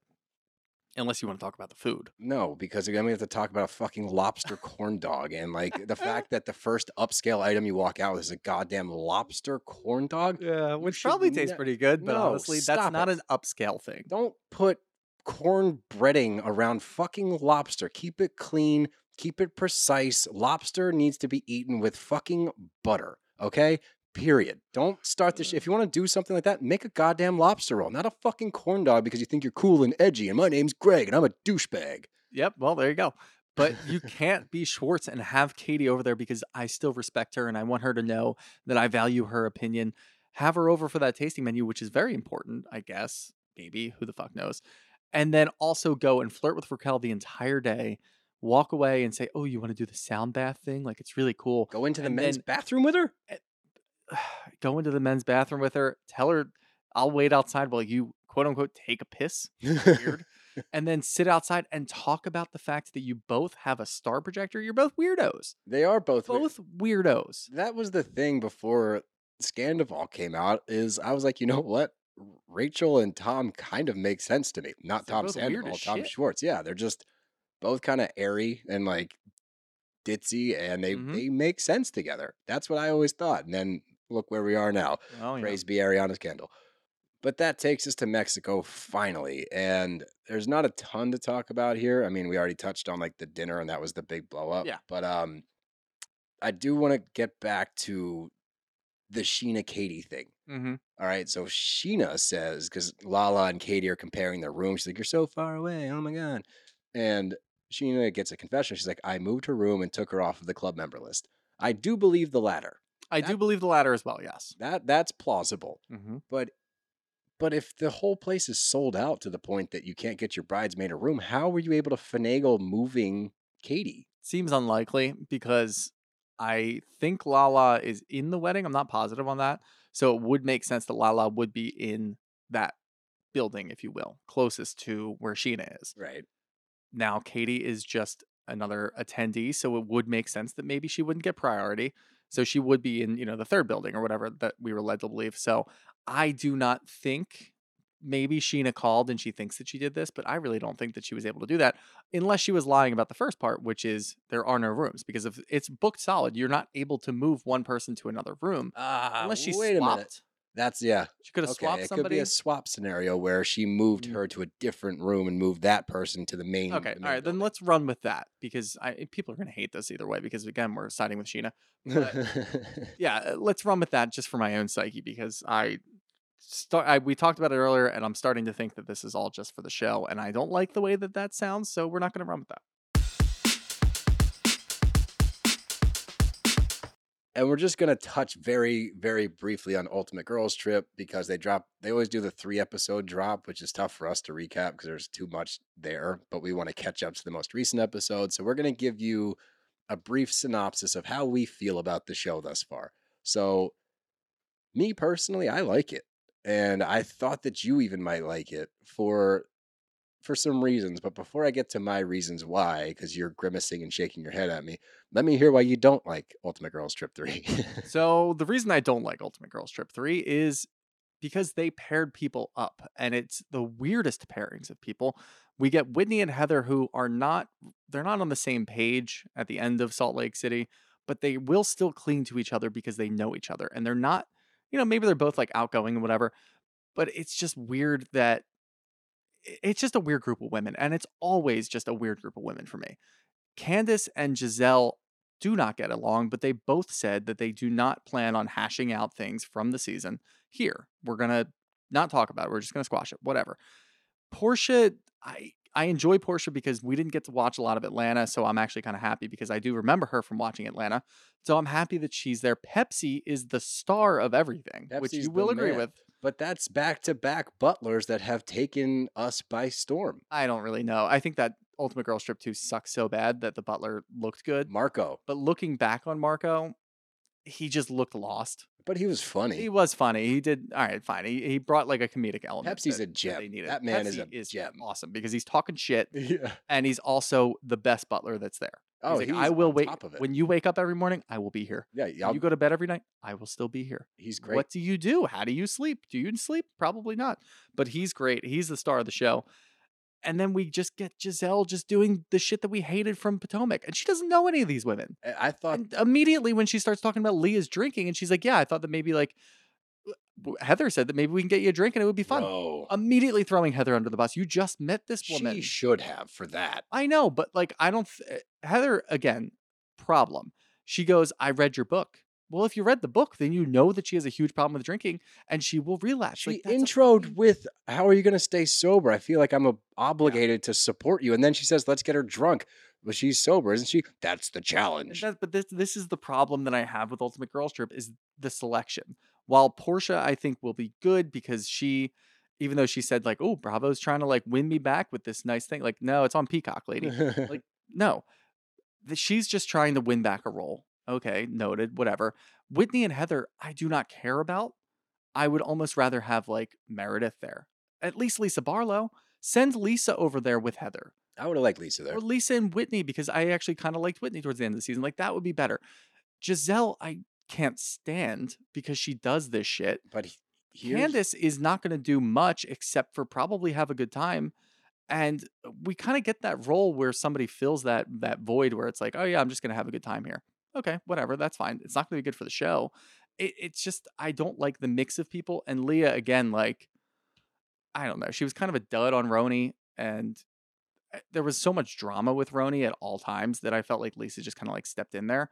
unless you want to talk about the food. No, because again, we have to talk about a fucking lobster corn dog and like the fact that the first upscale item you walk out with is a goddamn lobster corn dog. Yeah, which probably tastes ne- pretty good, but No, honestly, that's not it. an upscale thing. Don't put corn breading around fucking lobster. Keep it clean, keep it precise. Lobster needs to be eaten with fucking butter, okay? Period. Don't start this. Sh- if you want to do something like that, make a goddamn lobster roll, not a fucking corn dog because you think you're cool and edgy. And my name's Greg, and I'm a douchebag. Yep. Well, there you go. But you can't be Schwartz and have Katie over there because I still respect her and I want her to know that I value her opinion. Have her over for that tasting menu, which is very important, I guess. Maybe. Who the fuck knows? And then also go and flirt with Raquel the entire day. Walk away and say, Oh, you want to do the sound bath thing? Like, it's really cool. Go into the And men's then- bathroom with her. Eh, Go into the men's bathroom with her. Tell her, I'll wait outside while you, quote unquote, take a piss. Weird. and then sit outside and talk about the fact that you both have a star projector. You're both weirdos. they are both. weird. Both weirdos. that was the thing before Scandoval came out is I was like, you know what? Rachel and Tom kind of make sense to me. Not They're Tom Sandoval, Tom shit. Schwartz. Yeah, they're just both kind of airy and like ditzy and they Mhm. they make sense together. That's what I always thought. And then look where we are now. Oh, yeah. Praise be Ariana Scandal. But that takes us to Mexico finally. And there's not a ton to talk about here. I mean, we already touched on like the dinner and that was the big blow up. Yeah. But um I do want to get back to the Scheana Katie thing. Mhm. All right. So Scheana says, because Lala and Katie are comparing their rooms. She's like, You're so far away. Oh my God. And Scheana gets a confession. She's like, I moved her room and took her off of the club member list. I do believe the latter. I do believe the latter as well. Yes. That that's plausible. Mm-hmm. But but if the whole place is sold out to the point that you can't get your bridesmaid a room, how were you able to finagle moving Katie? Seems unlikely because I think Lala is in the wedding. I'm not positive on that. So it would make sense that Lala would be in that building, if you will, closest to where Scheana is. Right. Now, Katie is just another attendee, so it would make sense that maybe she wouldn't get priority. So she would be in, you know, the third building or whatever that we were led to believe. So I do not think maybe Scheana called and she thinks that she did this, but I really don't think that she was able to do that unless she was lying about the first part, which is there are no rooms. Because if it's booked solid, you're not able to move one person to another room Ah, unless she wait a minute. That's yeah. She could have Okay, swapped it somebody. could be a swap scenario where she moved Mm. her to a different room and moved that person to the main. Okay, the all main right, then let's run with that because I, people are going to hate this either way because again we're siding with Scheana. But yeah, uh, let's run with that just for my own psyche because I start. I, we talked about it earlier, and I'm starting to think that this is all just for the show, and I don't like the way that that sounds. So we're not going to run with that. And we're just gonna touch very, very briefly on Ultimate Girls Trip because they drop. They always do the three episode drop, which is tough for us to recap because there's too much there. But we want to catch up to the most recent episode, so we're gonna give you a brief synopsis of how we feel about the show thus far. So, me personally, I like it, and I thought that you even might like it for for some reasons. But before I get to my reasons why, because you're grimacing and shaking your head at me, let me hear why you don't like Ultimate Girls Trip 3. So the reason I don't like Ultimate Girls Trip 3 is because they paired people up and it's the weirdest pairings of people. We get Whitney and Heather who are not they're not on the same page at the end of Salt Lake City, but they will still cling to each other because they know each other and they're not, you know, maybe they're both like outgoing and whatever, but it's just weird that it's just a weird group of women and it's always just a weird group of women for me. Candiace and Gizelle do not get along, but they both said that they do not plan on hashing out things from the season here. We're to not talk about it. We're just to squash it. Whatever. Porsha, I I enjoy Porsha because we didn't get to watch a lot of Atlanta, so I'm actually kind of happy because I do remember her from watching Atlanta. So I'm happy that she's there. Pepsi is the star of everything, which you will agree man. with. But that's back to back butlers that have taken us by storm. I don't really know. I think that Ultimate Girls Trip 2 sucks so bad that the butler looked good. Marco, But looking back on Marco, he just looked lost. but he was funny. He was funny. He did all right. Fine. He, he brought like a comedic element. Pepsi's that- a that gem. they needed. That man is Pepsi a gem. Awesome because he's talking shit yeah. and he's also the best butler that's there. Oh, like, he's I will on wait. top of it. When you wake up every morning, I will be here. yeah, I'll- you go to bed every night, I will still be here. he's great. What do you do? How do you sleep? Do you sleep? Probably not. But he's great. He's the star of the show. And then we just get Gizelle just doing the shit that we hated from Potomac. And she doesn't know any of these women. I- thought And immediately when she starts talking about Leah's drinking, and she's like, Yeah, I thought that maybe like Heather said that maybe we can get you a drink and it would be fun. Immediately throwing Heather under the bus. You just met this woman. she should have for that. I know, but like I don't. Th- eh, Heather again. Problem. She goes, "I read your book." Well, if you read the book, then you know that she has a huge problem with drinking, and she will relapse. She Like, a introed with, "How are you going to stay sober?" I feel like I'm a, obligated to support you, and then she says, "Let's get her drunk." But she's sober, isn't she? That's the challenge. that- but this this is the problem that I have with Ultimate Girls Trip is the selection. While Porsha, I think, will be good because she, even though she said like, "Oh, Bravo's trying to like win me back with this nice thing," like, no, it's on Peacock, lady. like, no, she's just trying to win back a role. Okay, noted, whatever. Whitney and Heather, I do not care about. I would almost rather have like Meredith there. At least Lisa Barlow. Send Lisa over there with Heather. I would have liked Lisa there. Or Lisa and Whitney, because I actually kind of liked Whitney towards the end of the season. Like that would be better. Gizelle, I can't stand because she does this shit. But he- here's, Candiace is not going to do much except for probably have a good time. And we kind of get that role where somebody fills that that void where it's like, oh yeah, I'm just going to have a good time here. Okay, whatever, that's fine. It's not going to be good for the show. It, it's just I don't like the mix of people. And Leah again, like I don't know, she was kind of a dud on RHONY, and uh, there was so much drama with RHONY at all times that I felt like Lisa just kind of like stepped in there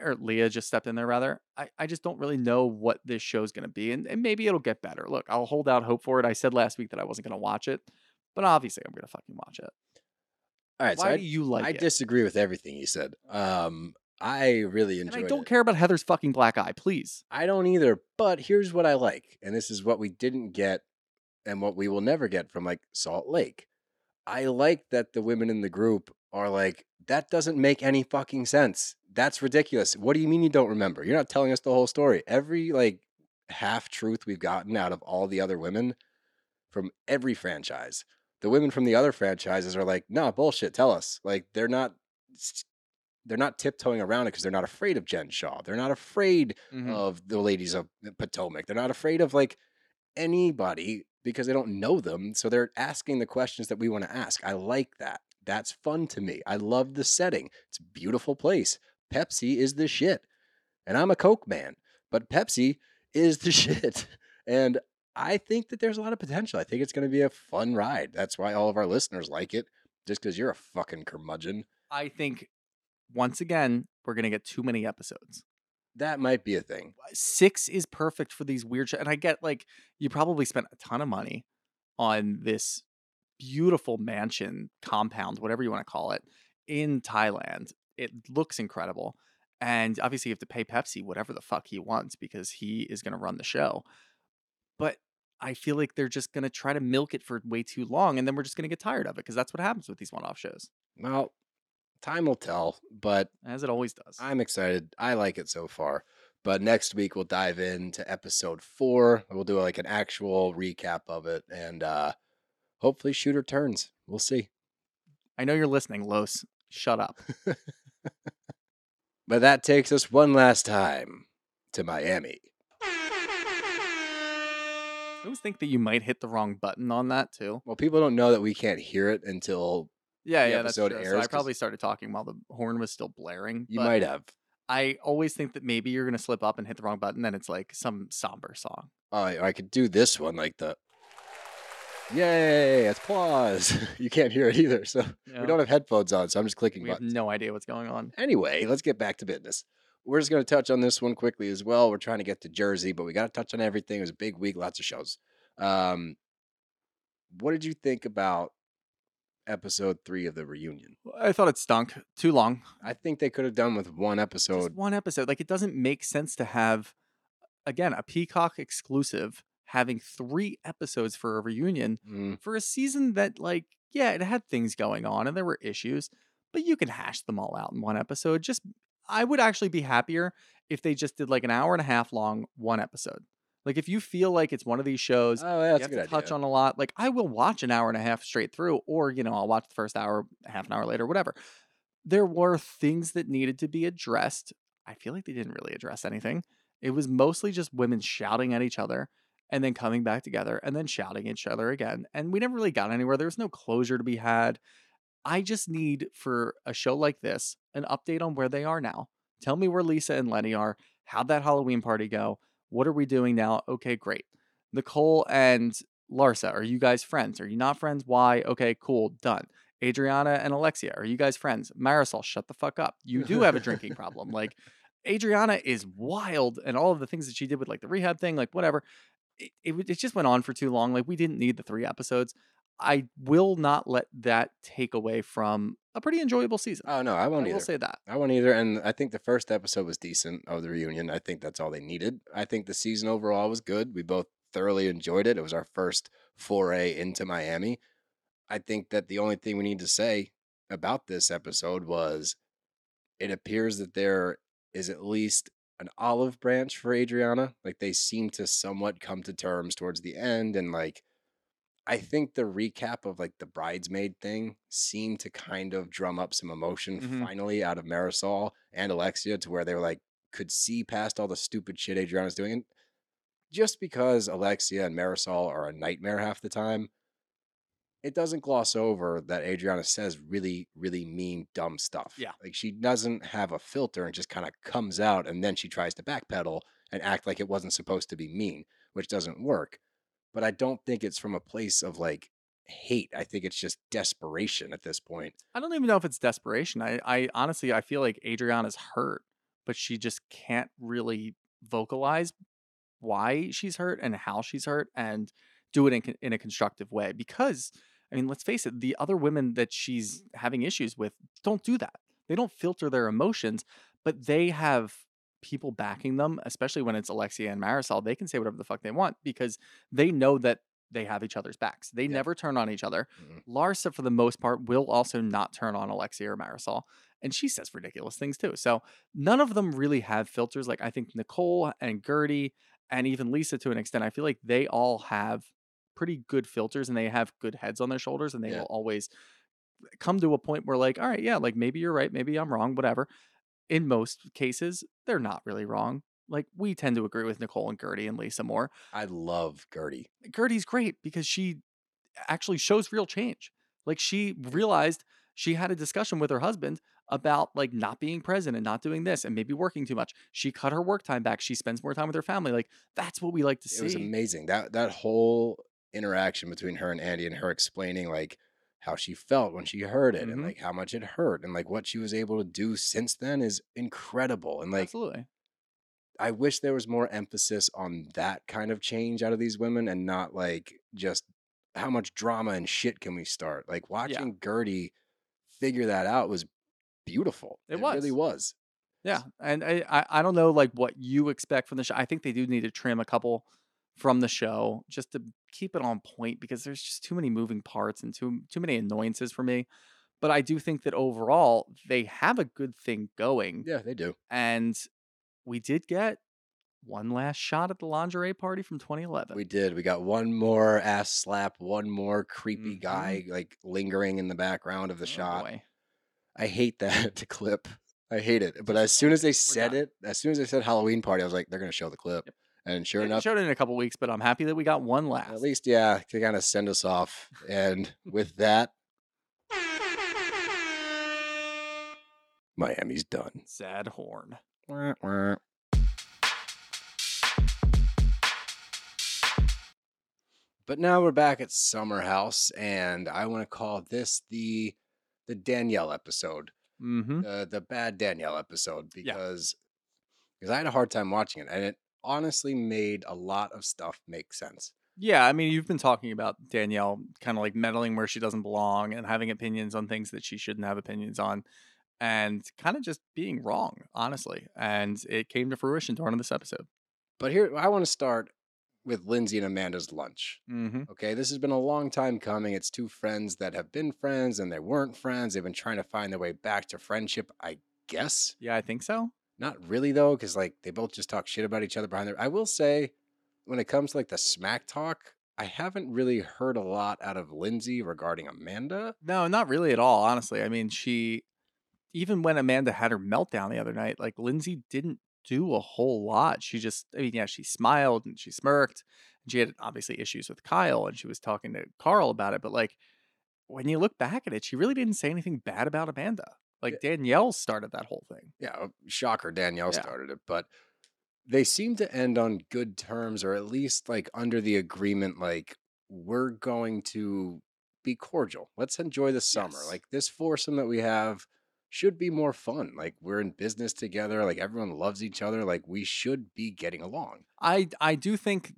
or Leah just stepped in there rather. I, I just don't really know what this show's going to be, and, and maybe it'll get better. Look, I'll hold out hope for it. I said last week that I wasn't going to watch it, but obviously I'm going to fucking watch it. all right. Why so I, do you like I it? disagree with everything you said. Um, I really and enjoyed I don't it. care about Heather's fucking black eye, please. I don't either. But here's what I like, and this is what we didn't get, and what we will never get from like Salt Lake. I like that the women in the group are like, that doesn't make any fucking sense. That's ridiculous. What do you mean you don't remember? You're not telling us the whole story. Every like half truth we've gotten out of all the other women from every franchise. The women from the other franchises are like, no, bullshit. Tell us. Like they're not, they're not tiptoeing around it because they're not afraid of Jen Shah. They're not afraid Mhm. of the ladies of Potomac. They're not afraid of like anybody because they don't know them. So they're asking the questions that we want to ask. I like that. That's fun to me. I love the setting. It's a beautiful place. Pepsi is the shit. And I'm a Coke man, but Pepsi is the shit. And I think that there's a lot of potential. I think it's going to be a fun ride. That's why all of our listeners like it, just because you're a fucking curmudgeon. I think once again we're going to get too many episodes. That might be a thing. Six is perfect for these weird, sh- and I get like you probably spent a ton of money on this beautiful mansion compound, whatever you want to call it, in Thailand. It looks incredible. And obviously, you have to pay Pepsi whatever the fuck he wants because he is going to run the show. But I feel like they're just going to try to milk it for way too long. And then we're just going to get tired of it because that's what happens with these one off shows, Well, time will tell, but as it always does. I'm excited. I like it so far. But next week we'll dive into episode four. We'll do like an actual recap of it and uh hopefully shooter turns. We'll see. I know you're listening, Los. Shut up. But that takes us one last time to Miami. I always think that you might hit the wrong button on that too. Well, people don't know that we can't hear it until Yeah, yeah, that's episode true. airs so I probably started talking while the horn was still blaring. you might have. I always think that maybe you're gonna slip up and hit the wrong button, then it's like some somber song. Oh, I could do this one like the Yay, it's applause. you can't hear it either. So we don't have headphones on, so I'm just clicking we have no idea what's going on. Anyway, let's get back to business. We're just going to touch on this one quickly as well. We're trying to get to Jersey, but we got to touch on everything. It was a big week, lots of shows. Um, what did you think about episode three of the reunion? I thought it stunk. Too long. I think they could have done with one Just episode. one episode. Like it doesn't make sense to have again a Peacock exclusive having three episodes for a reunion Mm, for a season that like yeah it had things going on and there were issues but you can hash them all out in one episode just i would actually be happier if they just did like an hour and a half long one episode like if you feel like it's one of these shows oh, you that's a have to idea. touch on a lot like i will watch an hour and a half straight through or you know i'll watch the first hour half an hour later whatever there were things that needed to be addressed. I feel like they didn't really address anything. It was mostly just women shouting at each other and then coming back together and then shouting at each other again. And we never really got anywhere. There was no closure to be had. I just need for a show like this an update on where they are now. Tell me where Lisa and Lenny are. How'd that Halloween party go? What are we doing now? Okay, great. Nicole and Larsa, are you guys friends? Are you not friends? Why? Okay, cool, done. Adriana and Alexia, are you guys friends? Marysol, shut the fuck up. You do have a drinking problem. Like, Adriana is wild, and all of the things that she did with like the rehab thing, like whatever. It, it, it just went on for too long. Like, we didn't need the three episodes. I will not let that take away from a pretty enjoyable season. Oh no, I I won't will either. say that. I won't either. And I think the first episode was decent of the reunion. I think that's all they needed. I think the season overall was good. We both thoroughly enjoyed it. It was our first foray into Miami. I think that the only thing we need to say about this episode was it appears that there is at least an olive branch for Adriana. Like they seem to somewhat come to terms towards the end. And like, I think the recap of like the bridesmaid thing seemed to kind of drum up some emotion Mhm. finally out of Marysol and Alexia to where they were like, could see past all the stupid shit Adriana's doing. And just because Alexia and Marysol are a nightmare half the time, it doesn't gloss over that Adriana says really, really mean, dumb stuff. Yeah. Like she doesn't have a filter and just kind of comes out and then she tries to backpedal and act like it wasn't supposed to be mean, which doesn't work. But I don't think it's from a place of like hate. I think it's just desperation at this point. I don't even know if it's desperation. I, I honestly, I feel like Adriana's hurt, but she just can't really vocalize why she's hurt and how she's hurt and do it in, in a constructive way. Because, I mean, let's face it, the other women that she's having issues with don't do that. They don't filter their emotions, but they have people backing them, especially when it's Alexia and Marysol. They can say whatever the fuck they want because they know that they have each other's backs. They Yeah. never turn on each other. Mhm. Larsa, for the most part, will also not turn on Alexia or Marysol. And she says ridiculous things too. So none of them really have filters. Like I think Nicole and Guerdy and even Lisa to an extent, I feel like they all have pretty good filters and they have good heads on their shoulders and they Yeah. will always come to a point where like, all right, yeah, like maybe you're right, maybe I'm wrong, whatever. In most cases, they're not really wrong. Like we tend to agree with Nicole and Guerdy and Lisa more. I love Guerdy. Guerdy's great because she actually shows real change. Like she realized she had a discussion with her husband about like not being present and not doing this and maybe working too much. She cut her work time back. She spends more time with her family. Like that's what we like to see. It was amazing. That that whole interaction between her and Andy and her explaining like how she felt when she heard it and Mhm. like how much it hurt and like what she was able to do since then is incredible. And like Absolutely. I wish there was more emphasis on that kind of change out of these women and not like just how much drama and shit can we start. Like watching Guerdy figure that out was beautiful. It was really was. Yeah. And I, I I don't know like what you expect from the show. I think they do need to trim a couple from the show just to keep it on point because there's just too many moving parts and too too many annoyances for me. But I do think that overall they have a good thing going. Yeah, they do. And we did get one last shot at the lingerie party from 2011. We did. We got one more ass slap, one more creepy Mhm. guy like lingering in the background of the Oh, shot. boy. I hate that to clip. I hate it. But as soon as they said it, as soon as they said Halloween party, I was like, they're gonna show the clip. And sure enough, showed it in a couple weeks, but I'm happy that we got one last. at least yeah, to kind of send us off. And with that, Miami's done. Sad horn. Wah, wah. But now we're back at Summer House, and I want to call this the the Danielle episode, Mm-hmm. the the bad Danielle episode, because because I had a hard time watching it, and it honestly made a lot of stuff make sense. Yeah, I mean, you've been talking about Danielle kind of like meddling where she doesn't belong and having opinions on things that she shouldn't have opinions on and kind of just being wrong, honestly. And it came to fruition during this episode. But here, I want to start with Lindsay and Amanda's lunch. Mm-hmm. Okay, this has been a long time coming. It's two friends that have been friends and they weren't friends. They've been trying to find their way back to friendship, I guess. Yeah, I think so. Not really though, because like they both just talk shit about each other behind their. I will say, when it comes to like the smack talk, I haven't really heard a lot out of Lindsay regarding Amanda. No, not really at all, honestly. I mean, she even when Amanda had her meltdown the other night, like Lindsay didn't do a whole lot. She just, I mean, yeah, she smiled and she smirked. And she had obviously issues with Kyle and she was talking to Carl about it. But like, when you look back at it, she really didn't say anything bad about Amanda. Like Danielle started that whole thing. Yeah, uh, shocker. Danielle Yeah. started it, but they seem to end on good terms, or at least like under the agreement, like we're going to be cordial. Let's enjoy the summer. Yes. Like this foursome that we have should be more fun. Like we're in business together. Like everyone loves each other. Like we should be getting along. I I do think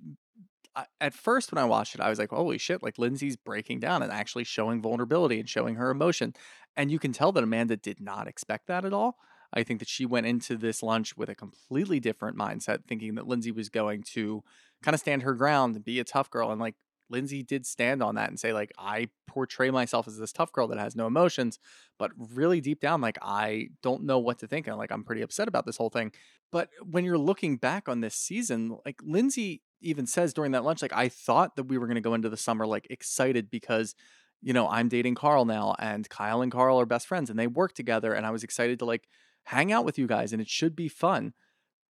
I- at first when I watched it, I was like, holy shit, like Lindsay's breaking down and actually showing vulnerability and showing her emotion. And you can tell that Amanda did not expect that at all. I think that she went into this lunch with a completely different mindset, thinking that Lindsay was going to kind of stand her ground and be a tough girl. And like Lindsay did stand on that and say, like, I portray myself as this tough girl that has no emotions, but really deep down, like, I don't know what to think. And like, I'm pretty upset about this whole thing. But when you're looking back on this season, like Lindsay even says during that lunch, like, I thought that we were going to go into the summer like excited because, you know, I'm dating Carl now and Kyle and Carl are best friends and they work together. And I was excited to like hang out with you guys and it should be fun.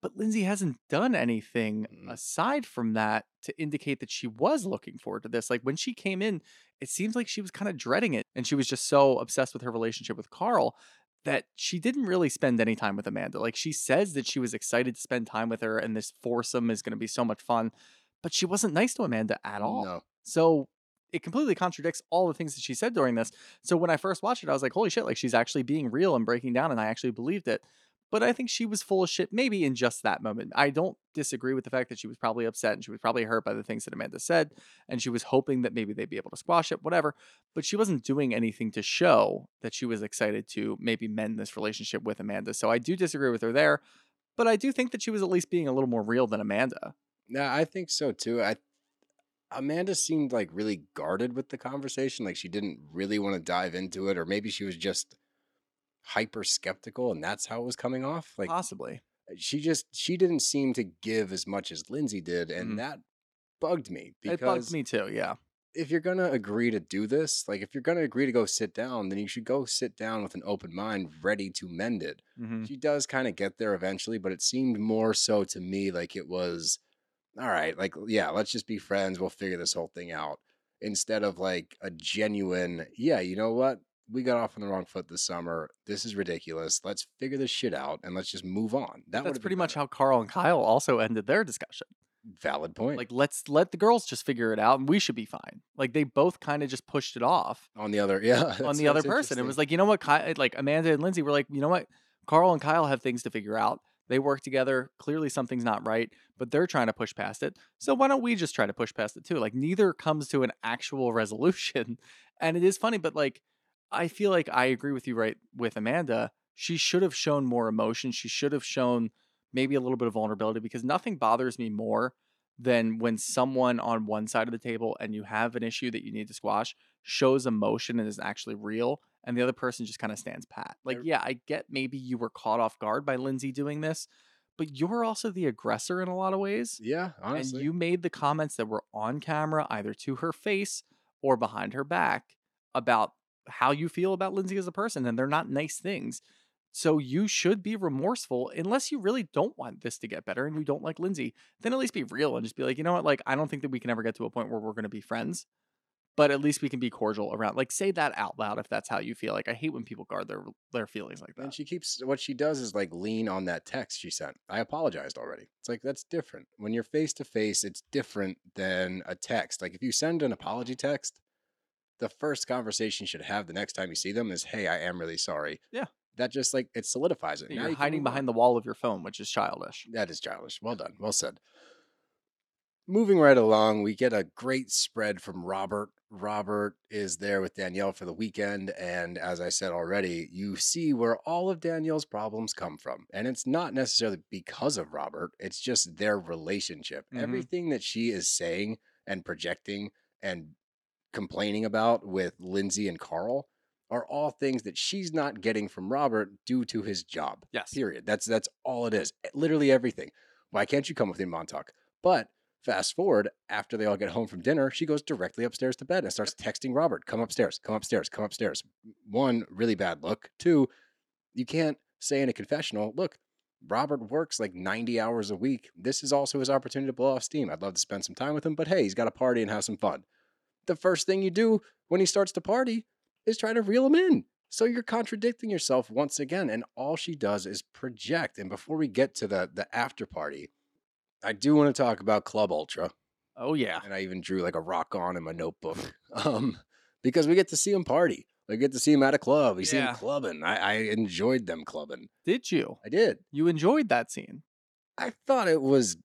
But Lindsay hasn't done anything Mm. aside from that to indicate that she was looking forward to this. Like when she came in, it seems like she was kind of dreading it. And she was just so obsessed with her relationship with Carl that she didn't really spend any time with Amanda. Like she says that she was excited to spend time with her and this foursome is going to be so much fun, but she wasn't nice to Amanda at all. No. So it completely contradicts all the things that she said during this. So when I first watched it, I was like, holy shit, like she's actually being real and breaking down, and I actually believed it. But I think she was full of shit, maybe in just that moment. I don't disagree with the fact that she was probably upset and she was probably hurt by the things that Amanda said, and she was hoping that maybe they'd be able to squash it, whatever. But she wasn't doing anything to show that she was excited to maybe mend this relationship with Amanda. So I do disagree with her there. But I do think that she was at least being a little more real than Amanda. Yeah, I think so too. I Amanda seemed like really guarded with the conversation, like she didn't really want to dive into it, or maybe she was just hyper skeptical, and that's how it was coming off. Like Possibly. she just she didn't seem to give as much as Lindsay did, and Mhm. that bugged me because It bugged me too, yeah. if you're gonna agree to do this, like if you're gonna agree to go sit down, then you should go sit down with an open mind, ready to mend it. hmm She does kind of get there eventually, but it seemed more so to me like it was, all right, like, yeah, let's just be friends. We'll figure this whole thing out. Instead of like a genuine, yeah, you know what? We got off on the wrong foot this summer. This is ridiculous. Let's figure this shit out and let's just move on. That That's pretty much how Carl and Kyle also ended their discussion. valid point. Like, let's let the girls just figure it out and we should be fine. Like, they both kind of just pushed it off on the other, yeah, on the other person. It was like, you know what? Ky- like, Amanda and Lindsay were like, you know what? Carl and Kyle have things to figure out. They work together. Clearly, something's not right, but they're trying to push past it. So, why don't we just try to push past it too? Like, neither comes to an actual resolution. And it is funny, but like, I feel like I agree with you, right? With Amanda, she should have shown more emotion. She should have shown maybe a little bit of vulnerability because nothing bothers me more than when someone on one side of the table and you have an issue that you need to squash shows emotion and is actually real and the other person just kind of stands pat. Like, yeah, I get maybe you were caught off guard by Lindsay doing this, but you're also the aggressor in a lot of ways. yeah, honestly. And you made the comments that were on camera, either to her face or behind her back, about how you feel about Lindsay as a person. And they're not nice things. So you should be remorseful unless you really don't want this to get better and you don't like Lindsay. Then at least be real and just be like, you know what? Like, I don't think that we can ever get to a point where we're going to be friends, but at least we can be cordial around. Like, say that out loud if that's how you feel. Like, I hate when people guard their their feelings like that. And she keeps what she does is like lean on that text she sent. I apologized already. It's like that's different. When you're face to face, it's different than a text. Like if you send an apology text, the first conversation you should have the next time you see them is, "Hey, I am really sorry." Yeah. That just like it solidifies it. Now You're you can hiding move behind on. the wall of your phone, which is childish. That is childish. Well done. Well said. Moving right along, we get a great spread from Robert. Robert is there with Danielle for the weekend. And as I said already, you see where all of Danielle's problems come from. And it's not necessarily because of Robert, it's just their relationship. Mhm. Everything that she is saying and projecting and complaining about with Lindsay and Carl are all things that she's not getting from Robert due to his job. Yes. Period. That's that's all it is. Eh, Literally everything. Why can't you come with him, Montauk? But fast forward, after they all get home from dinner, she goes directly upstairs to bed and starts texting Robert, come upstairs, come upstairs, come upstairs. One, really bad look. Two, You can't say in a confessional, look, Robert works like 90 hours a week. This is also his opportunity to blow off steam. I'd love to spend some time with him, but hey, he's got a party and have some fun. The first thing you do when he starts to party is try to reel him in. So you're contradicting yourself once again, and all she does is project. And before we get to the the after party, I do want to talk about Club Ultra, Oh yeah. and I even drew like a rock on in my notebook, um, because we get to see him party. We get to see him at a club. We see him clubbing. I, I enjoyed them clubbing. Did you? I did. You enjoyed that scene? I thought it was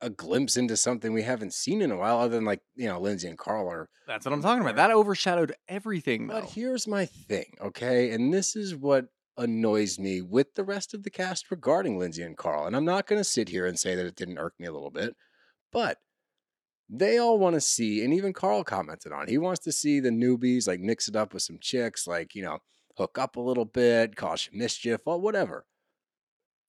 a glimpse into something we haven't seen in a while, other than like you know Lindsay and Carl are That's what I'm talking about. That overshadowed everything, though. But here's my thing, okay? And this is what annoys me with the rest of the cast regarding Lindsay and Carl. And I'm not going to sit here and say that it didn't irk me a little bit, but they all want to see, and even Carl commented on, he wants to see the newbies like mix it up with some chicks, like, you know, hook up a little bit, cause mischief, or whatever.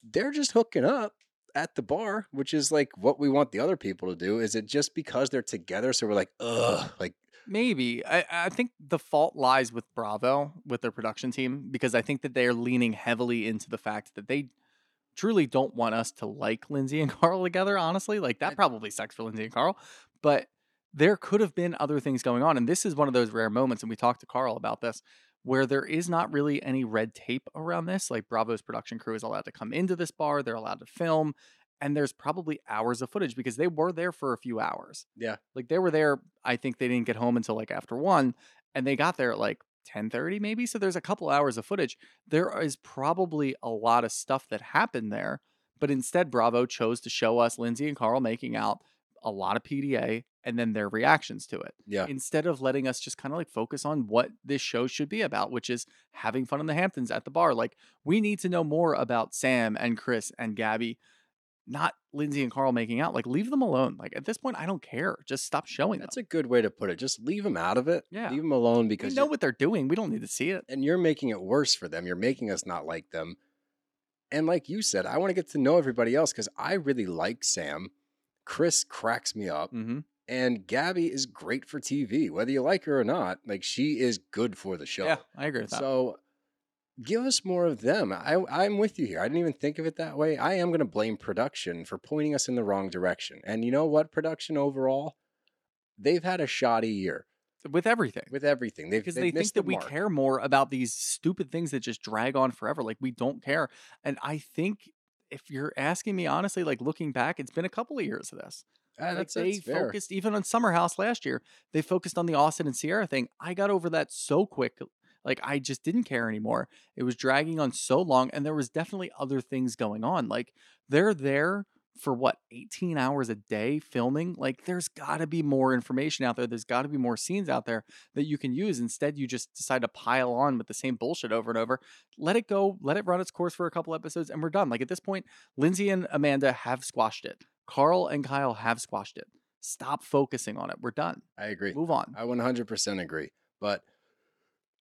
They're just hooking up at the bar, which is like what we want the other people to do. Is it just because they're together? So we're like, ugh, like, Maybe. I, I think the fault lies with Bravo, with their production team, because I think that they're leaning heavily into the fact that they truly don't want us to like Lindsay and Carl together, honestly. Like, that probably sucks for Lindsay and Carl. But there could have been other things going on. And this is one of those rare moments, and we talked to Carl about this, where there is not really any red tape around this. Like, Bravo's production crew is allowed to come into this bar, they're allowed to film. And there's probably hours of footage because they were there for a few hours. yeah, Like they were there. I think they didn't get home until like after one, and they got there at like ten thirty maybe. So there's a couple hours of footage. There is probably a lot of stuff that happened there, but instead Bravo chose to show us Lindsay and Carl making out, a lot of PDA, and then their reactions to it. yeah. Instead of letting us just kind of like focus on what this show should be about, which is having fun in the Hamptons at the bar. Like we need to know more about Sam and Chris and Gabby not Lindsay and Carl making out. Like, leave them alone. Like, at this point, I don't care. Just stop showing That's them. a good way to put it. Just leave them out of it. Yeah. Leave them alone because we know what they're doing. We don't need to see it. and you're making it worse for them. You're making us not like them. And like you said, I want to get to know everybody else because I really like Sam. Chris cracks me up. Mm-hmm. And Gabby is great for TV, whether you like her or not. Like she is good for the show. Yeah, I agree with that. So give us more of them. I, I'm with you here. I didn't even think of it that way. I am going to blame production for pointing us in the wrong direction. And you know what? Production overall, they've had a shoddy year with everything. with everything. They've because they've they think that we mark. care more about these stupid things that just drag on forever. Like, we don't care. And I think if you're asking me honestly, like looking back, it's been a couple of years of this. Ah, Like, that's, they that's fair. focused even on Summer House last year. They focused on the Austin and Ciara thing. I got over that so quick. Like I just didn't care anymore. It was dragging on so long, and there was definitely other things going on. Like they're there for what 18 hours a day filming. Like there's got to be more information out there. There's got to be more scenes out there that you can use. Instead, you just decide to pile on with the same bullshit over and over. Let it go. Let it run its course for a couple episodes, and we're done. Like at this point, Lindsay and Amanda have squashed it. Carl and Kyle have squashed it. Stop focusing on it. We're done. I agree. Move on. I 100% agree. But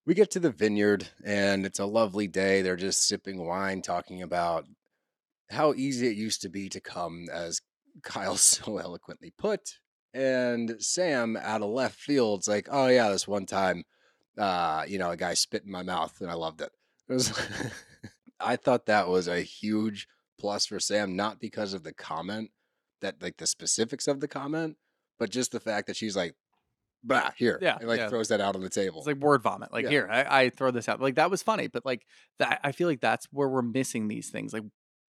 we get to the vineyard and it's a lovely day. They're just sipping wine, talking about how easy it used to be to come, as Kyle so eloquently put. And Sam, out of left field's like, oh, yeah, this one time, uh, you know, a guy spit in my mouth and I loved it. It was, I thought that was a huge plus for Sam, not because of the comment, that like the specifics of the comment, but just the fact that she's like, bah, here. Yeah, And like yeah. throws that out on the table. It's like word vomit. Like Yeah. here, I, I throw this out. Like that was funny, but like that, I feel like that's where we're missing these things. Like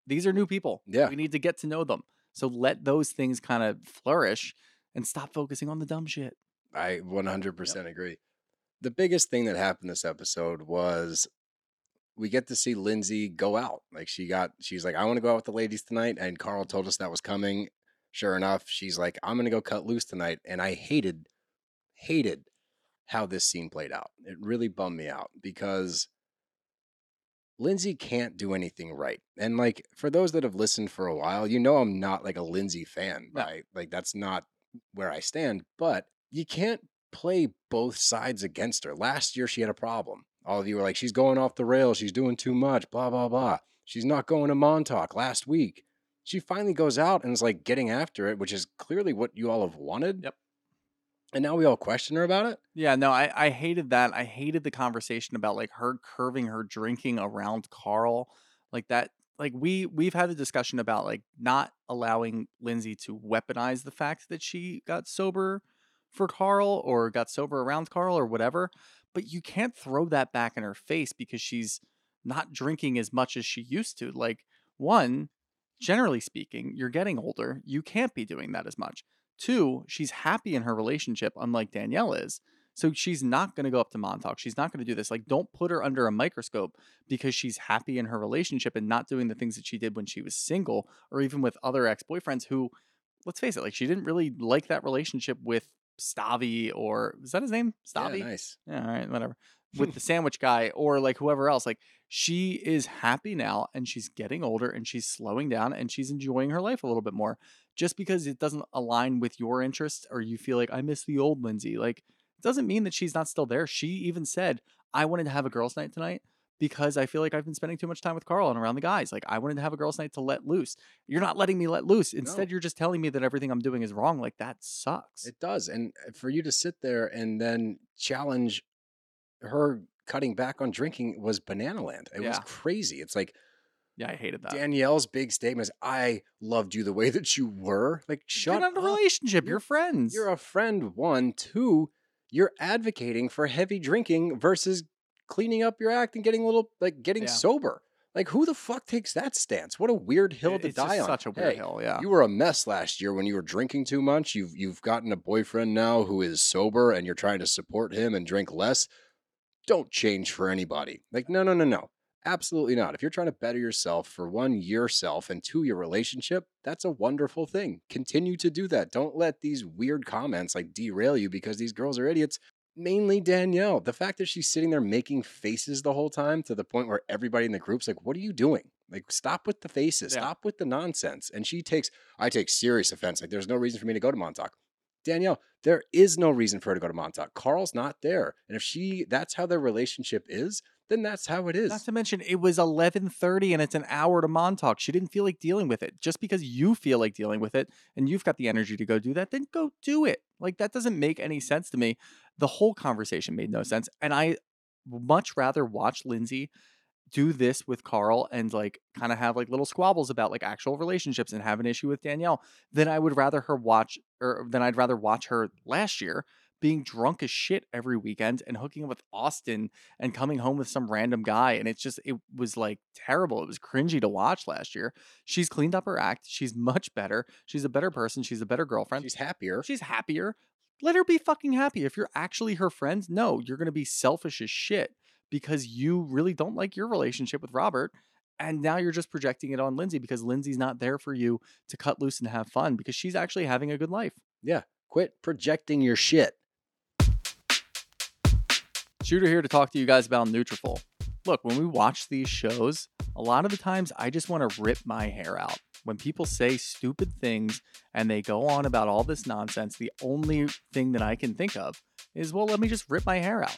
these are new people. Yeah. we need to get to know them. So let those things kind of flourish and stop focusing on the dumb shit. I 100% agree. The biggest thing that happened this episode was we get to see Lindsay go out. Like she got, she's like, I want to go out with the ladies tonight. And Carl told us that was coming. Sure enough, she's like, I'm going to go cut loose tonight. And I hated, hated how this scene played out. It really bummed me out because Lindsay can't do anything right. And like for those that have listened for a while, you know I'm not like a Lindsay fan. No. By like that's not where I stand, but you can't play both sides against her. Last year she had a problem. All of you were like, she's going off the rails, she's doing too much, blah, blah, blah. She's not going to Montauk last week. She finally goes out and is like getting after it, which is clearly what you all have wanted. Yep. And now we all question her about it. Yeah, no, I, I hated that. I hated the conversation about like her curving her drinking around Carl. Like that like we we've had a discussion about like not allowing Lindsay to weaponize the fact that she got sober for Carl or got sober around Carl or whatever. But you can't throw that back in her face because she's not drinking as much as she used to. Like, one, generally speaking, you're getting older. You can't be doing that as much. Two, she's happy in her relationship, unlike Danielle is. So she's not going to go up to Montauk. She's not going to do this. Like, don't put her under a microscope because she's happy in her relationship and not doing the things that she did when she was single or even with other ex boyfriends who, let's face it, like, she didn't really like that relationship with Stavi or, is that his name? Stavi? Yeah, nice. Yeah, all right, whatever. With the sandwich guy or like whoever else. Like, she is happy now and she's getting older and she's slowing down and she's enjoying her life a little bit more. Just because it doesn't align with your interests or you feel like I miss the old Lindsay, like it doesn't mean that she's not still there. She even said, I wanted to have a girls' night tonight because I feel like I've been spending too much time with Carl and around the guys. Like I wanted to have a girls' night to let loose. You're not letting me let loose. Instead, No. you're just telling me that everything I'm doing is wrong. Like that sucks. It does. And uh, for you to sit there and then challenge her cutting back on drinking was banana land. It was crazy. It's like yeah, I hated that. Danielle's big statement is, I loved you the way that you were. Like, shut you're not in a up. relationship. You're, friends. You're a friend, one. Two, you're advocating for heavy drinking versus cleaning up your act and getting a little, like, getting Yeah. sober. Like, who the fuck takes that stance? What a weird hill to die on. such a weird Hey, hill. Yeah. You were a mess last year when you were drinking too much. You've you've gotten a boyfriend now who is sober and you're trying to support him and drink less. Don't change for anybody. Like no no no no. Absolutely not. If you're trying to better yourself for one yourself and two your relationship, that's a wonderful thing. Continue to do that. Don't let these weird comments like derail you because these girls are idiots. Mainly Danielle. The fact that she's sitting there making faces the whole time to the point where everybody in the group's like, "What are you doing?" Like, stop with the faces. Yeah. Stop with the nonsense. And she takes, I take serious offense. Like, there's no reason for me to go to Montauk. Danielle, there is no reason for her to go to Montauk. Carl's not there. And if she, that's how their relationship is, then that's how it is. Not to mention, it was eleven thirty, and it's an hour to Montauk. She didn't feel like dealing with it. Just because you feel like dealing with it, and you've got the energy to go do that, then go do it. Like that doesn't make any sense to me. The whole conversation made no sense, and I much rather watch Lindsay do this with Carl and like kind of have like little squabbles about like actual relationships and have an issue with Danielle than I would rather her watch or than I'd rather watch her last year being drunk as shit every weekend and hooking up with Austin and coming home with some random guy and it's just it was like terrible. It was cringy to watch last year. She's cleaned up her act. She's much better. She's a better person. She's a better girlfriend. She's happier. she's happier. Let her be fucking happy. If you're actually her friend no you're going to be selfish as shit because you really don't like your relationship with Robert and now you're just projecting it on Lindsay because Lindsay's not there for you to cut loose and have fun because she's actually having a good life yeah. Quit projecting your shit. Shooter here to talk to you guys about Nutrafol. Look, when we watch these shows, a lot of the times I just want to rip my hair out. When people say stupid things and they go on about all this nonsense, the only thing that I can think of is, well, let me just rip my hair out.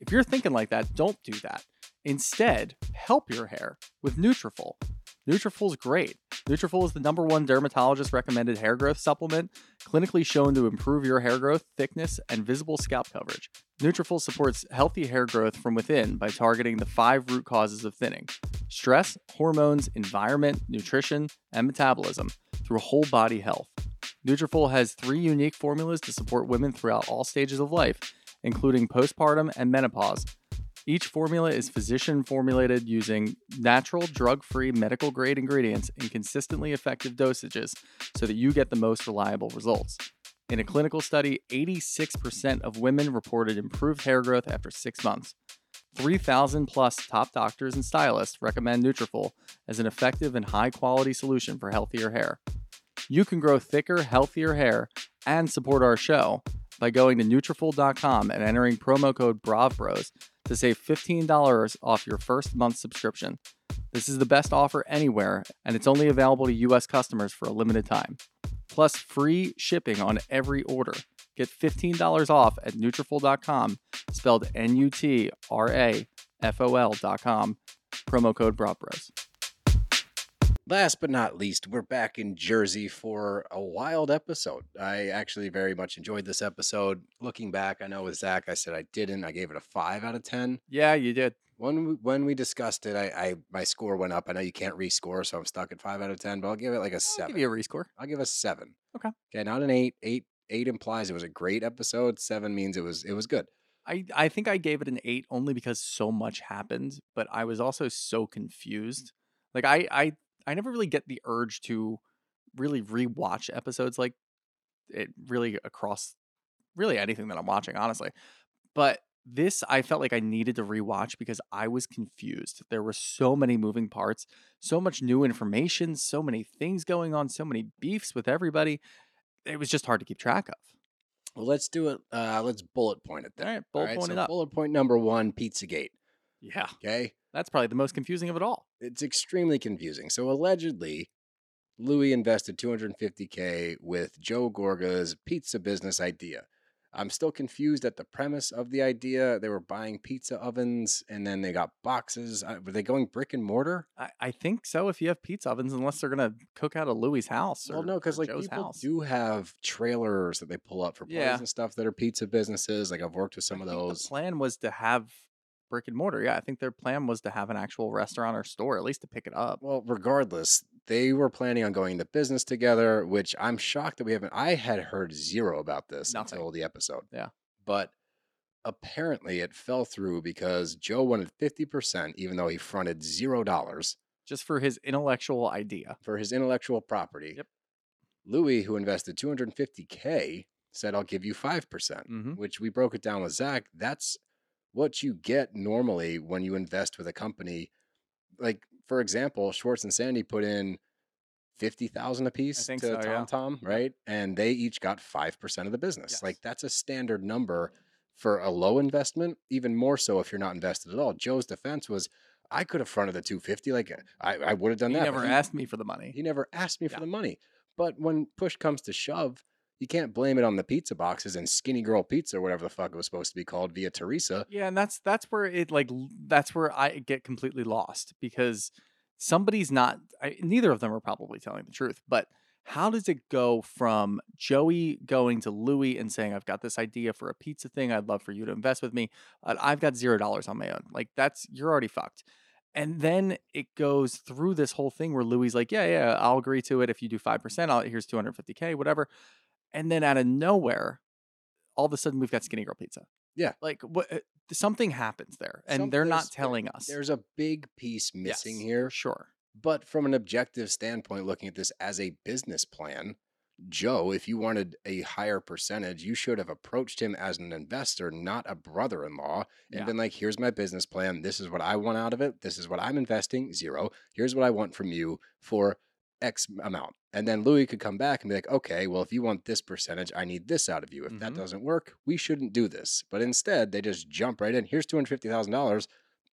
If you're thinking like that, don't do that. Instead, help your hair with Nutrafol. Nutrafol's great. Nutrafol is the number one dermatologist recommended hair growth supplement, clinically shown to improve your hair growth, thickness, and visible scalp coverage. Nutrafol supports healthy hair growth from within by targeting the five root causes of thinning: stress, hormones, environment, nutrition, and metabolism through whole body health. Nutrafol has three unique formulas to support women throughout all stages of life, including postpartum and menopause. Each formula is physician formulated using natural, drug free, medical grade ingredients in consistently effective dosages so that you get the most reliable results. In a clinical study, 86% of women reported improved hair growth after six months. 3,000 plus top doctors and stylists recommend Nutrafol as an effective and high quality solution for healthier hair. You can grow thicker, healthier hair and support our show by going to Nutrafol.com and entering promo code BRAVBROS to save $15 off your first month subscription. This is the best offer anywhere, and it's only available to U.S. customers for a limited time. Plus, free shipping on every order. Get $15 off at Nutrafol.com, spelled N-U-T-R-A-F-O-L.com. Promo code BRAVBROS. Last but not least, we're back in Jersey for a wild episode. I actually very much enjoyed this episode. Looking back, I know with Zach, I said I didn't. I gave it a five out of ten. Yeah, you did. When we, when we discussed it, I, I my score went up. I know you can't rescore, so I'm stuck at five out of ten. But I'll give it like a I'll seven. give you a rescore. I'll give a seven. Okay. Okay, not an eight. Eight eight implies it was a great episode. Seven means it was it was good. I, I think I gave it an eight only because so much happened, but I was also so confused. Like I I I never really get the urge to really rewatch episodes like it really across really anything that I'm watching, honestly. But this I felt like I needed to rewatch because I was confused. There were so many moving parts, so much new information, so many things going on, so many beefs with everybody. It was just hard to keep track of. Well, let's do it. Uh, let's bullet point it then. All right, bullet point so it up. Bullet point number one: Pizzagate. Yeah. Okay. That's probably the most confusing of it all. it's extremely confusing. So allegedly, Louis invested 250k with Joe Gorga's pizza business idea. I'm still confused at the premise of the idea. They were buying pizza ovens and then they got boxes. Uh, Were they going brick and mortar? I, I think so. If you have pizza ovens, unless they're gonna cook out of Louis' house. well, no, because or like Joe's people house. do have trailers that they pull up for parties Yeah. and stuff that are pizza businesses. Like I've worked with some I of those. The plan was to have brick and mortar. Yeah, I think their plan was to have an actual restaurant or store, at least to pick it up. Well, regardless, they were planning on going into business together, which I'm shocked that we haven't. I had heard zero about this Nothing. until the episode. Yeah. But apparently it fell through because Joe wanted 50%, even though he fronted zero dollars Just for his intellectual idea. for his intellectual property. Yep. Louis, who invested 250K, said, I'll give you 5%, percent Mhm. which we broke it down with Zach. That's what you get normally when you invest with a company. Like, for example, Schwartz and Sandy put in 50,000 apiece think to so, Tom yeah. Tom, right? And they each got 5% of the business. Yes. Like, that's a standard number for a low investment, even more so if you're not invested at all. Joe's defense was, I could have fronted the 250. Like, I, I would have done He that. never but asked me for the money. he never asked me for the money. But when push comes to shove, you can't blame it on the pizza boxes and skinny girl pizza or whatever the fuck it was supposed to be called via Teresa. Yeah, and that's that's where it like that's where I get completely lost because somebody's not. I, neither of them are probably telling the truth, but how does it go from Joey going to Louis and saying, "I've got this idea for a pizza thing. I'd love for you to invest with me. I've got zero dollars on my own." Like that's you're already fucked. And then it goes through this whole thing where Louis like, "Yeah, yeah, I'll agree to it if you do five percent. I'll here's two hundred fifty k, whatever." And then out of nowhere, all of a sudden we've got Skinny Girl Pizza. Yeah. Like what? uh, Something happens there, and Some- they're not telling us. There's a big piece missing Yes, here. Sure. But from an objective standpoint, looking at this as a business plan, Joe, if you wanted a higher percentage, you should have approached him as an investor, not a brother in law, and Yeah. been like, here's my business plan. This is what I want out of it. This is what I'm investing, zero. Here's what I want from you for X amount. And then Louis could come back and be like, okay, well, if you want this percentage, I need this out of you. If that Mhm. doesn't work, we shouldn't do this. But instead, they just jump right in. Here's $250,000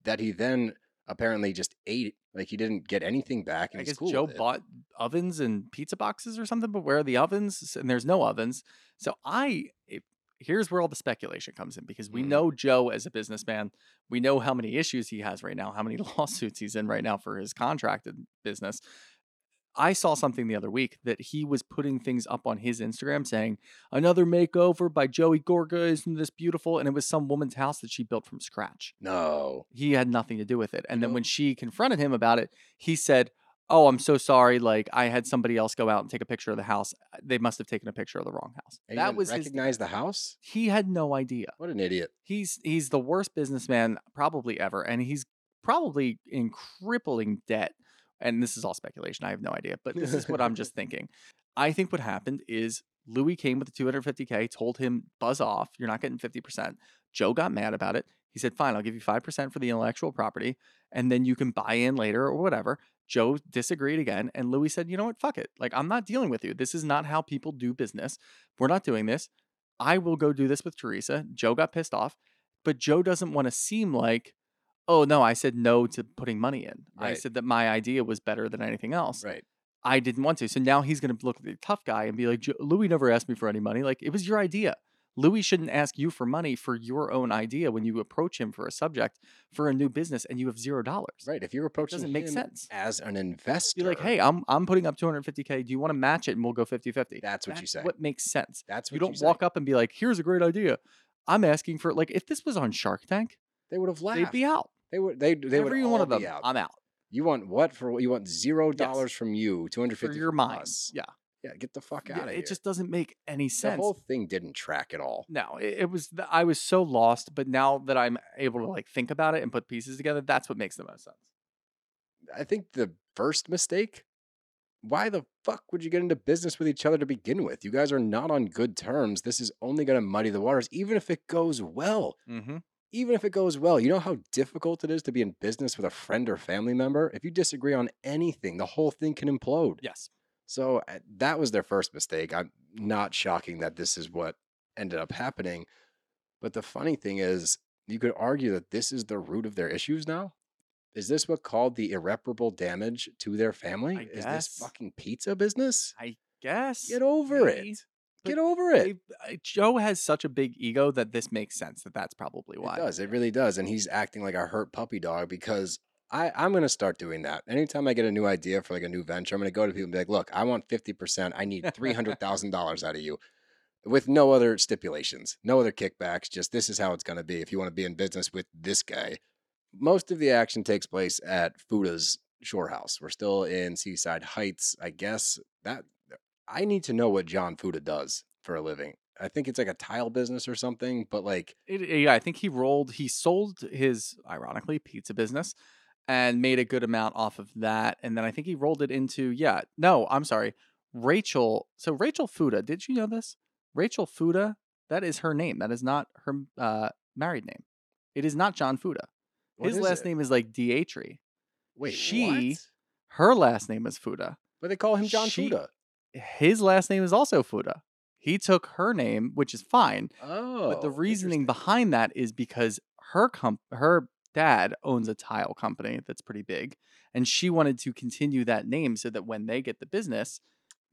that he then apparently just ate. Like he didn't get anything back. And I guess cool Joe bought ovens and pizza boxes or something, but where are the ovens? And there's no ovens. So I, if, here's where all the speculation comes in because we Mm. know Joe as a businessman. We know how many issues he has right now, how many lawsuits he's in right now for his contracted business. I saw something the other week that he was putting things up on his Instagram saying, another makeover by Joey Gorga. Isn't this beautiful? And it was some woman's house that she built from scratch No. he had nothing to do with it. And then when she confronted him about it, he said, "Oh, I'm so sorry. Like I had somebody else go out and take a picture of the house. Uh, they must have taken a picture of the wrong house." And he that was recognize the house. He had no idea. What an idiot. He's he's the worst businessman probably ever, and he's probably in crippling debt. And this is all speculation. I have no idea, but this is what I'm just thinking. I think what happened is Louis came with the 250k, told him buzz off. You're not getting 50%. Joe got mad about it. He said, "Fine, I'll give you 5% for the intellectual property, and then you can buy in later or whatever." Joe disagreed again, and Louis said, "You know what? Fuck it. Like I'm not dealing with you. This is not how people do business. We're not doing this. I will go do this with Teresa." Joe got pissed off, but Joe doesn't want to seem like, "Oh no, I said no to putting money in. I Right. said that my idea was better than anything else. Right. I didn't want to." So now he's going to look at the tough guy and be like, "Jo- "Louis never asked me for any money. Like it was your idea. Louis shouldn't ask you for money for your own idea when you approach him for a subject for a new business and you have zero dollars. Right. If you're approaching doesn't make him sense. as an investor, You're like, hey, I'm I'm putting up 250k. Do you want to match it and we'll go 50-50? That's what you say. What makes sense? that's what You don't say. walk up and be like, here's a great idea. I'm asking for like if this was on Shark Tank, They would have laughed. they'd be out. They would. They they would Every all one of them, out. I'm out You want what for? what- You want zero Yes. dollars from you, two hundred for your mind. Yeah, yeah. Get the fuck Yeah, out of it here. It just doesn't make any sense. the whole thing didn't track at all. No, it, it was. th- I was so lost, but now that I'm able to like think about it and put pieces together, that's what makes the most sense. I think the first mistake. Why the fuck would you get into business with each other to begin with? You guys are not on good terms. This is only going to muddy the waters, even if it goes well. Mm-hmm. Even if it goes well, you know how difficult it is to be in business with a friend or family member? If you disagree on anything, the whole thing can implode. Yes. So uh, that was their first mistake. I'm not shocking that this is what ended up happening. But the funny thing is, you could argue that this is the root of their issues now. Is this what called the irreparable damage to their family? Is this fucking pizza business? I guess. Get over maybe, it. But Get over it. they- uh, Joe has such a big ego that this makes sense. That that's probably why. It does. It really does. And he's acting like a hurt puppy dog because I, I'm going to start doing that. Anytime I get a new idea for like a new venture, I'm going to go to people and be like, look, I want 50%. I need $300,000 out of you with no other stipulations, no other kickbacks. Just this is how it's going to be if you want to be in business with this guy. Most of the action takes place at Fuda's shore house. We're still in Seaside Heights. I guess that I need to know what John Fuda does for a living. I think it's like a tile business or something, but like It, it- yeah, I think he rolled. He sold his, ironically, pizza business, and made a good amount off of that. And then I think he rolled it into yeah. No, I'm sorry, Rachel. So Rachel Fuda. Did you know this? Rachel Fuda. That is her name. That is not her uh, married name. It is not John Fuda. what His last it? name is like Dietri. Wait, she- what? Her last name is Fuda. But they call him John she- Fuda. His last name is also Fuda. He took her name, which is fine. Oh, but the reasoning behind that is because her comp- her dad owns a tile company that's pretty big, and she wanted to continue that name so that when they get the business,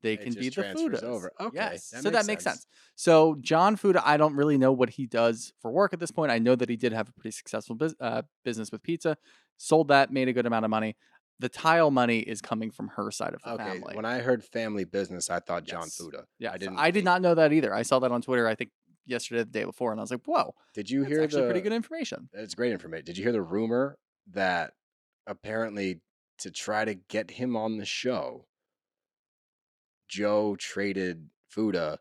they It can be the Fudas. over. Okay, yes. that so that makes sense. sense. So John Fuda, I don't really know what he does for work at this point. I know that he did have a pretty successful bus- uh, business with pizza, sold that, made a good amount of money. The tile money is coming from her side of the Okay, family. when I heard family business, I thought John Yes. Fuda. yeah, I didn't. I did not know that either. I saw that on Twitter. I think yesterday, the day before, and I was like, "Whoa, Did you that's hear actually the? pretty good information." It's great information. Did you hear the rumor that apparently to try to get him on the show, Joe traded Fuda.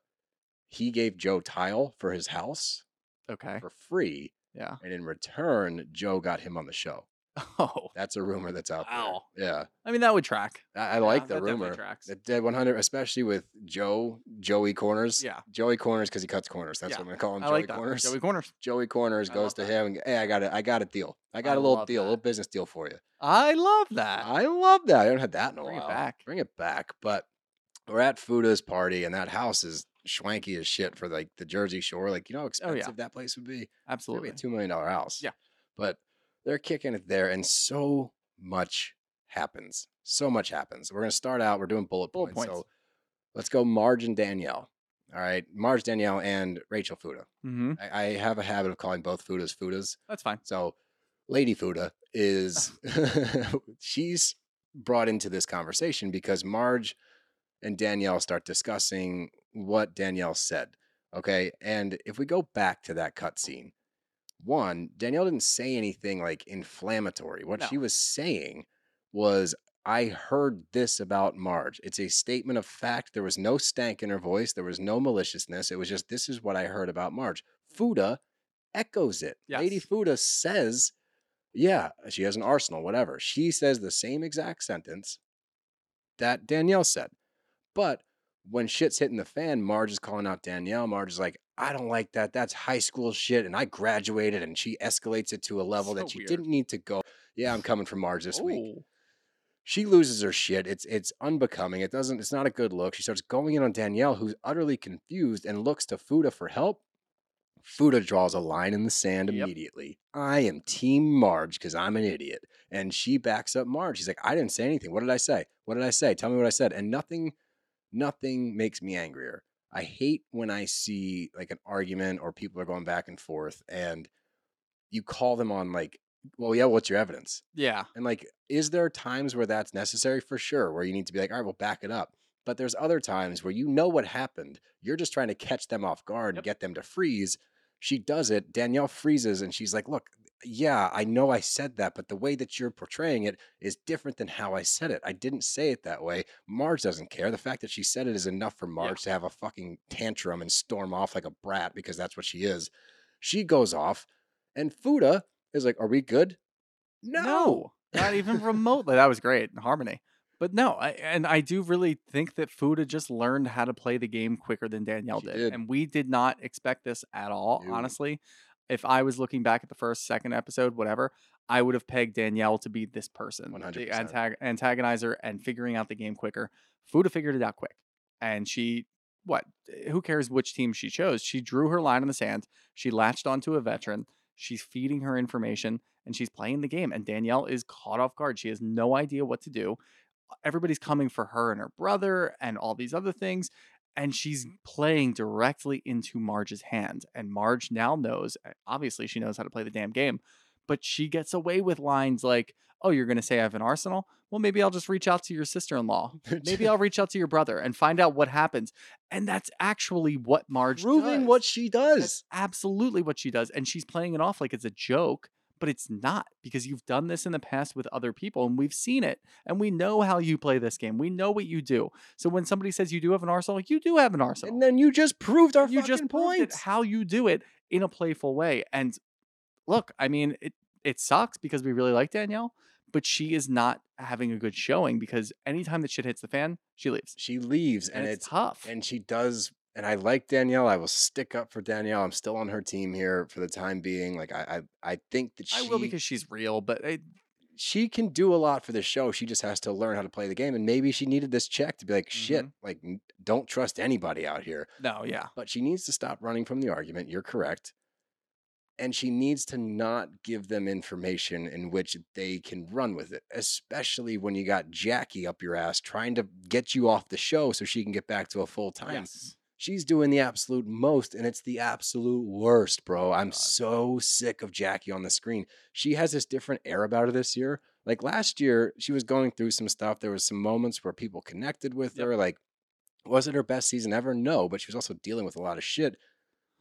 He gave Joe tile for his house Okay, for free, yeah. and in return, Joe got him on the show. Oh, That's a rumor that's out Wow. there. Yeah. I mean that would track. I, I Yeah, like the rumor. tracks. It did 100, especially with Joe, Joey Corners. Yeah. Joey Corners because he cuts corners. That's Yeah, what I'm gonna call him. I Joey like. Corners. Joey Corners. Joey Corners I goes to that. him. And, hey, I got it. I got a deal. I got I a little deal, a little business deal for you. I love that. I love that. I don't have that in a Bring it back. Bring it back. But we're at Fuda's party, and that house is schwanky as shit for like the Jersey Shore. Like you know how Oh, yeah. expensive that place would be Absolutely. a two million dollar house. Yeah. But they're kicking it there, and so much happens. So much happens. We're gonna start out. We're doing bullet, Bullet points. points. So let's go Marge and Danielle. All right, Marge, Danielle, and Rachel Fuda. hmm I, I have a habit of calling both Fudas Fudas. That's fine. So Lady Fuda is she's brought into this conversation because Marge and Danielle start discussing what Danielle said. Okay. And if we go back to that cutscene, one, Danielle didn't say anything like inflammatory. What No. she was saying was, I heard this about Marge. It's a statement of fact. There was no stank in her voice. There was no maliciousness. It was just, this is what I heard about Marge. Fuda echoes it. Lady Yes. Fuda says, yeah, she has an arsenal, whatever. She says the same exact sentence that Danielle said. But when shit's hitting the fan, Marge is calling out Danielle. Marge is like, I don't like that. That's high school shit. And I graduated. And she escalates it to a level that So she weird. didn't need to go. Yeah, I'm coming from Marge this week. Oh. She loses her shit. It's it's unbecoming. It doesn't. It's not a good look. She starts going in on Danielle, who's utterly confused and looks to Fuda for help. Fuda draws a line in the sand Yep. immediately. I am Team Marge because I'm an idiot, and she backs up Marge. She's like, I didn't say anything. What did I say? What did I say? Tell me what I said. And nothing, nothing makes me angrier. I hate when I see like an argument or people are going back and forth and you call them on like, well, yeah, what's your evidence? Yeah. And like, is there times where that's necessary? For sure, where you need to be like, all right, well, back it up. But there's other times where you know what happened. You're just trying to catch them off guard Yep. and get them to freeze. She does it. Danielle freezes and she's like, look, yeah, I know I said that, but the way that you're portraying it is different than how I said it. I didn't say it that way. Marge doesn't care. The fact that she said it is enough for Marge to have a fucking tantrum and storm off like a brat because that's what she is. She goes off, and Fuda is like, Are we good? No. no not even remotely. That was great harmony. But no, I, and I do really think that Fuda just learned how to play the game quicker than Danielle did. did. And we did not expect this at all, No. honestly. If I was looking back at the first, second episode, whatever, I would have pegged Danielle to be this person, the 100%. antag- antagonizer and figuring out the game quicker. Fuda figured it out quick. And she, what? Eh, who cares which team she chose? She drew her line in the sand. She latched onto a veteran. She's feeding her information and she's playing the game. And Danielle is caught off guard. She has no idea what to do. Everybody's coming for her and her brother and all these other things. And she's playing directly into Marge's hand. And Marge now knows, obviously, she knows how to play the damn game, but she gets away with lines like, Oh, you're going to say I have an arsenal? Well, maybe I'll just reach out to your sister in law. Maybe I'll reach out to your brother and find out what happens. And that's actually what Marge proving does. what she That's does. absolutely what she does. And she's playing it off like it's a joke, but it's not because you've done this in the past with other people and we've seen it and we know how you play this game. We know what you do. So when somebody says you do have an arsenal, like you do have an arsenal. And then you just proved our you just point. how you do it in a playful way. And look, I mean, it it sucks because we really like Danielle, but she is not having a good showing because anytime that shit hits the fan, she leaves. She leaves, And, and, it's, it's tough. and she does and I like Danielle. I will stick up for Danielle. I'm still on her team here for the time being. Like I I, I think that she I will because she's real, but it, she can do a lot for the show. She just has to learn how to play the game. And maybe she needed this check to be like, shit, Mhm. like don't trust anybody out here. no, yeah. But she needs to stop running from the argument. You're correct. And she needs to not give them information in which they can run with it, especially when you got Jackie up your ass trying to get you off the show so she can get back to a full time. Yes. She's doing the absolute most, and it's the absolute worst, bro. I'm God. so sick of Jackie on the screen. She has this different air about her this year. Like last year, she was going through some stuff. There was some moments where people connected with Yep. her. Like, was it her best season ever? No, but she was also dealing with a lot of shit.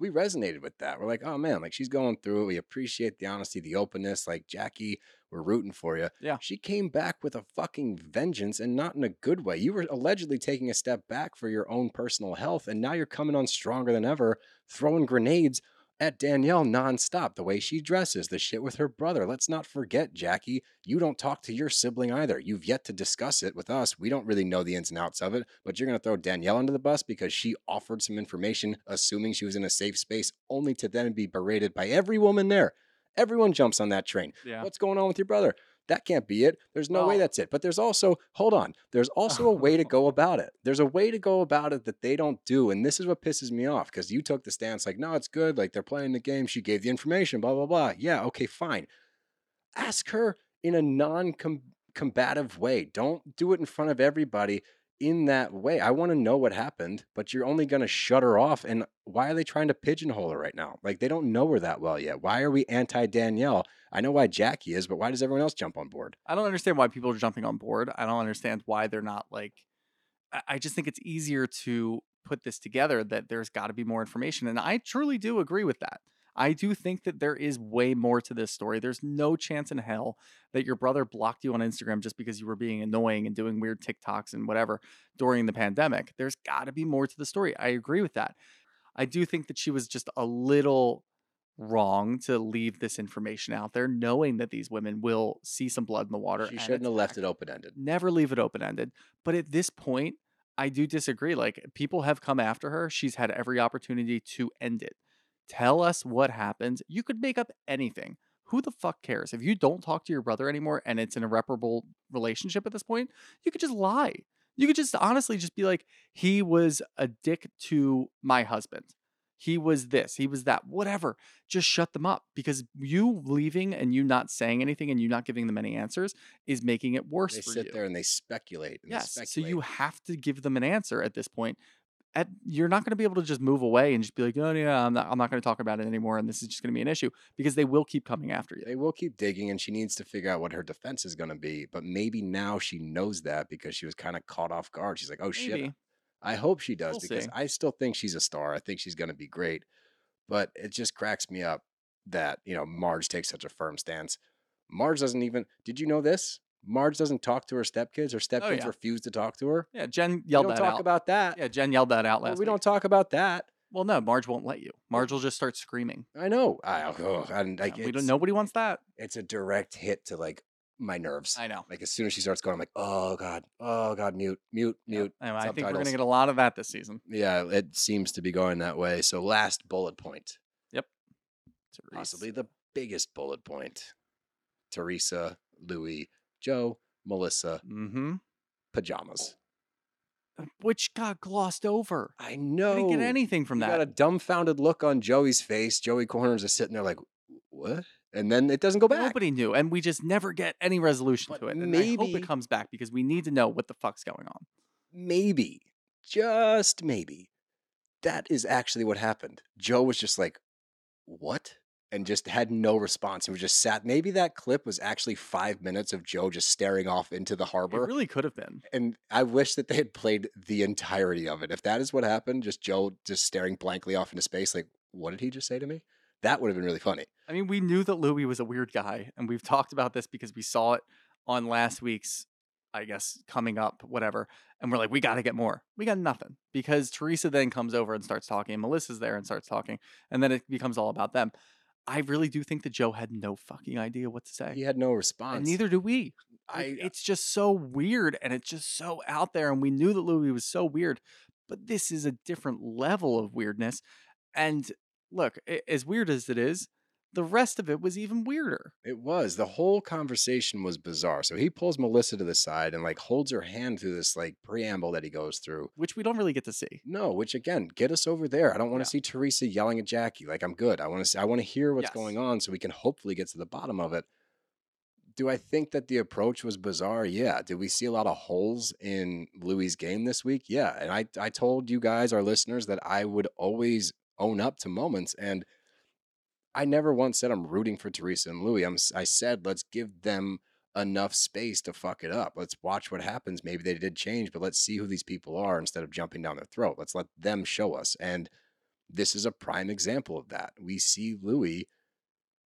We resonated with that. We're like, oh man, like she's going through it. We appreciate the honesty, the openness. Like Jackie, we're rooting for you. Yeah. She came back with a fucking vengeance and not in a good way. You were allegedly taking a step back for your own personal health, and now you're coming on stronger than ever, throwing grenades at Danielle nonstop. The way she dresses, the shit with her brother. Let's not forget, Jackie, you don't talk to your sibling either. You've yet to discuss it with us. We don't really know the ins and outs of it, but you're going to throw Danielle under the bus because she offered some information, assuming she was in a safe space, only to then be berated by every woman there. Everyone jumps on that train. Yeah. What's going on with your brother? That can't be it. There's no way oh. that's it. But there's also, hold on, there's also a way to go about it. There's a way to go about it that they don't do. And this is what pisses me off because you took the stance like, no, it's good. Like they're playing the game. She gave the information, blah, blah, blah. Yeah, okay, fine. Ask her in a non combative way. Don't do it in front of everybody in that way. I want to know what happened, but you're only going to shut her off. And why are they trying to pigeonhole her right now? Like they don't know her that well yet. Why are we anti Danielle? I know why Jackie is, but why does everyone else jump on board? I don't understand why people are jumping on board. I don't understand why they're not like. I- just think it's easier to put this together that there's got to be more information. And I truly do agree with that. I do think that there is way more to this story. There's no chance in hell that your brother blocked you on Instagram just because you were being annoying and doing weird TikToks and whatever during the pandemic. There's got to be more to the story. I agree with that. I do think that she was just a little wrong to leave this information out there, knowing that these women will see some blood in the water. She shouldn't have left it open ended. never leave it open ended. But at this point, I do disagree. Like people have come after her. She's had every opportunity to end it. Tell us what happens. You could make up anything. Who the fuck cares? If you don't talk to your brother anymore and it's an irreparable relationship at this point, you could just lie. You could just honestly just be like, he was a dick to my husband. He was this, he was that, whatever. Just shut them up because you leaving and you not saying anything and you not giving them any answers is making it worse They for sit you. there and they speculate. And Yes. They So you have to give them an answer at this point. At, you're not going to be able to just move away and just be like, oh yeah, I'm not, I'm not going to talk about it anymore, and this is just going to be an issue because they will keep coming after you. They will keep digging, and she needs to figure out what her defense is going to be. But maybe now she knows that because she was kind of caught off guard. She's like, "Oh shit!" I hope she does We'll because see. I still think she's a star. I think she's going to be great. But it just cracks me up that you know Marge takes such a firm stance. Marge doesn't even. Did you know this? Marge doesn't talk to her stepkids. Her oh, stepkids yeah. refuse to talk to her. Yeah, Jen yelled We don't that talk out. about that. yeah, Jen yelled that out Well, last. we week. don't talk about that. Well, no, Marge won't let you. Marge will just start screaming. I know. I, oh, and like Yeah, we don't. Nobody wants that. It's a direct hit to like my nerves. I know. Like as soon as she starts going, I'm like, oh god, oh god, mute, mute, mute. And I think we're gonna get a lot of that this season. Yeah, it seems to be going that way. So last bullet point, Yep. Therese. possibly the biggest bullet point. Teresa, Louis, Joe, Melissa, Mm-hmm. pajamas. Which got glossed over. I know. I didn't get anything from you that. got a dumbfounded look on Joey's face. Joey Corners is sitting there like, what? And then it doesn't go back. Nobody knew, and we just never get any resolution But to it. And I hope maybe- it comes back because we need to know what the fuck's going on. maybe, just maybe, that is actually what happened. Joe was just like, what? And just had no response. He was just sat. Maybe that clip was actually five minutes of Joe just staring off into the harbor. It really could have been. and I wish that they had played the entirety of it. If that is what happened, just Joe just staring blankly off into space, like, what did he just say to me? That would have been really funny. I mean, we knew that Louis was a weird guy, and we've talked about this because we saw it on last week's, I guess, coming up, whatever. And we're like, we got to get more. We got nothing because Teresa then comes over and starts talking, and Melissa's there and starts talking, and then it becomes all about them. I really do think that Joe had no fucking idea what to say. He had no response. and neither do we. Like, I, uh it's just so weird and it's just so out there. And we knew that Louis was so weird, but this is a different level of weirdness. And look, as weird as it is, the rest of it was even weirder. It was. The whole conversation was bizarre. So he pulls Melissa to the side and like holds her hand through this like preamble that he goes through. which we don't really get to see. No, which again, get us over there. I don't want to Yeah. see Teresa yelling at Jackie. Like I'm good. I want to see I want to hear what's Yes. going on so we can hopefully get to the bottom of it. Do I think that the approach was bizarre? Yeah. Did we see a lot of holes in Louis' game this week? Yeah. And I I told you guys, our listeners, that I would always own up to moments and I never once said I'm rooting for Teresa and Louis. I'm, I said let's give them enough space to fuck it up. Let's watch what happens. Maybe they did change, but let's see who these people are instead of jumping down their throat. Let's let them show us. And this is a prime example of that. We see Louis,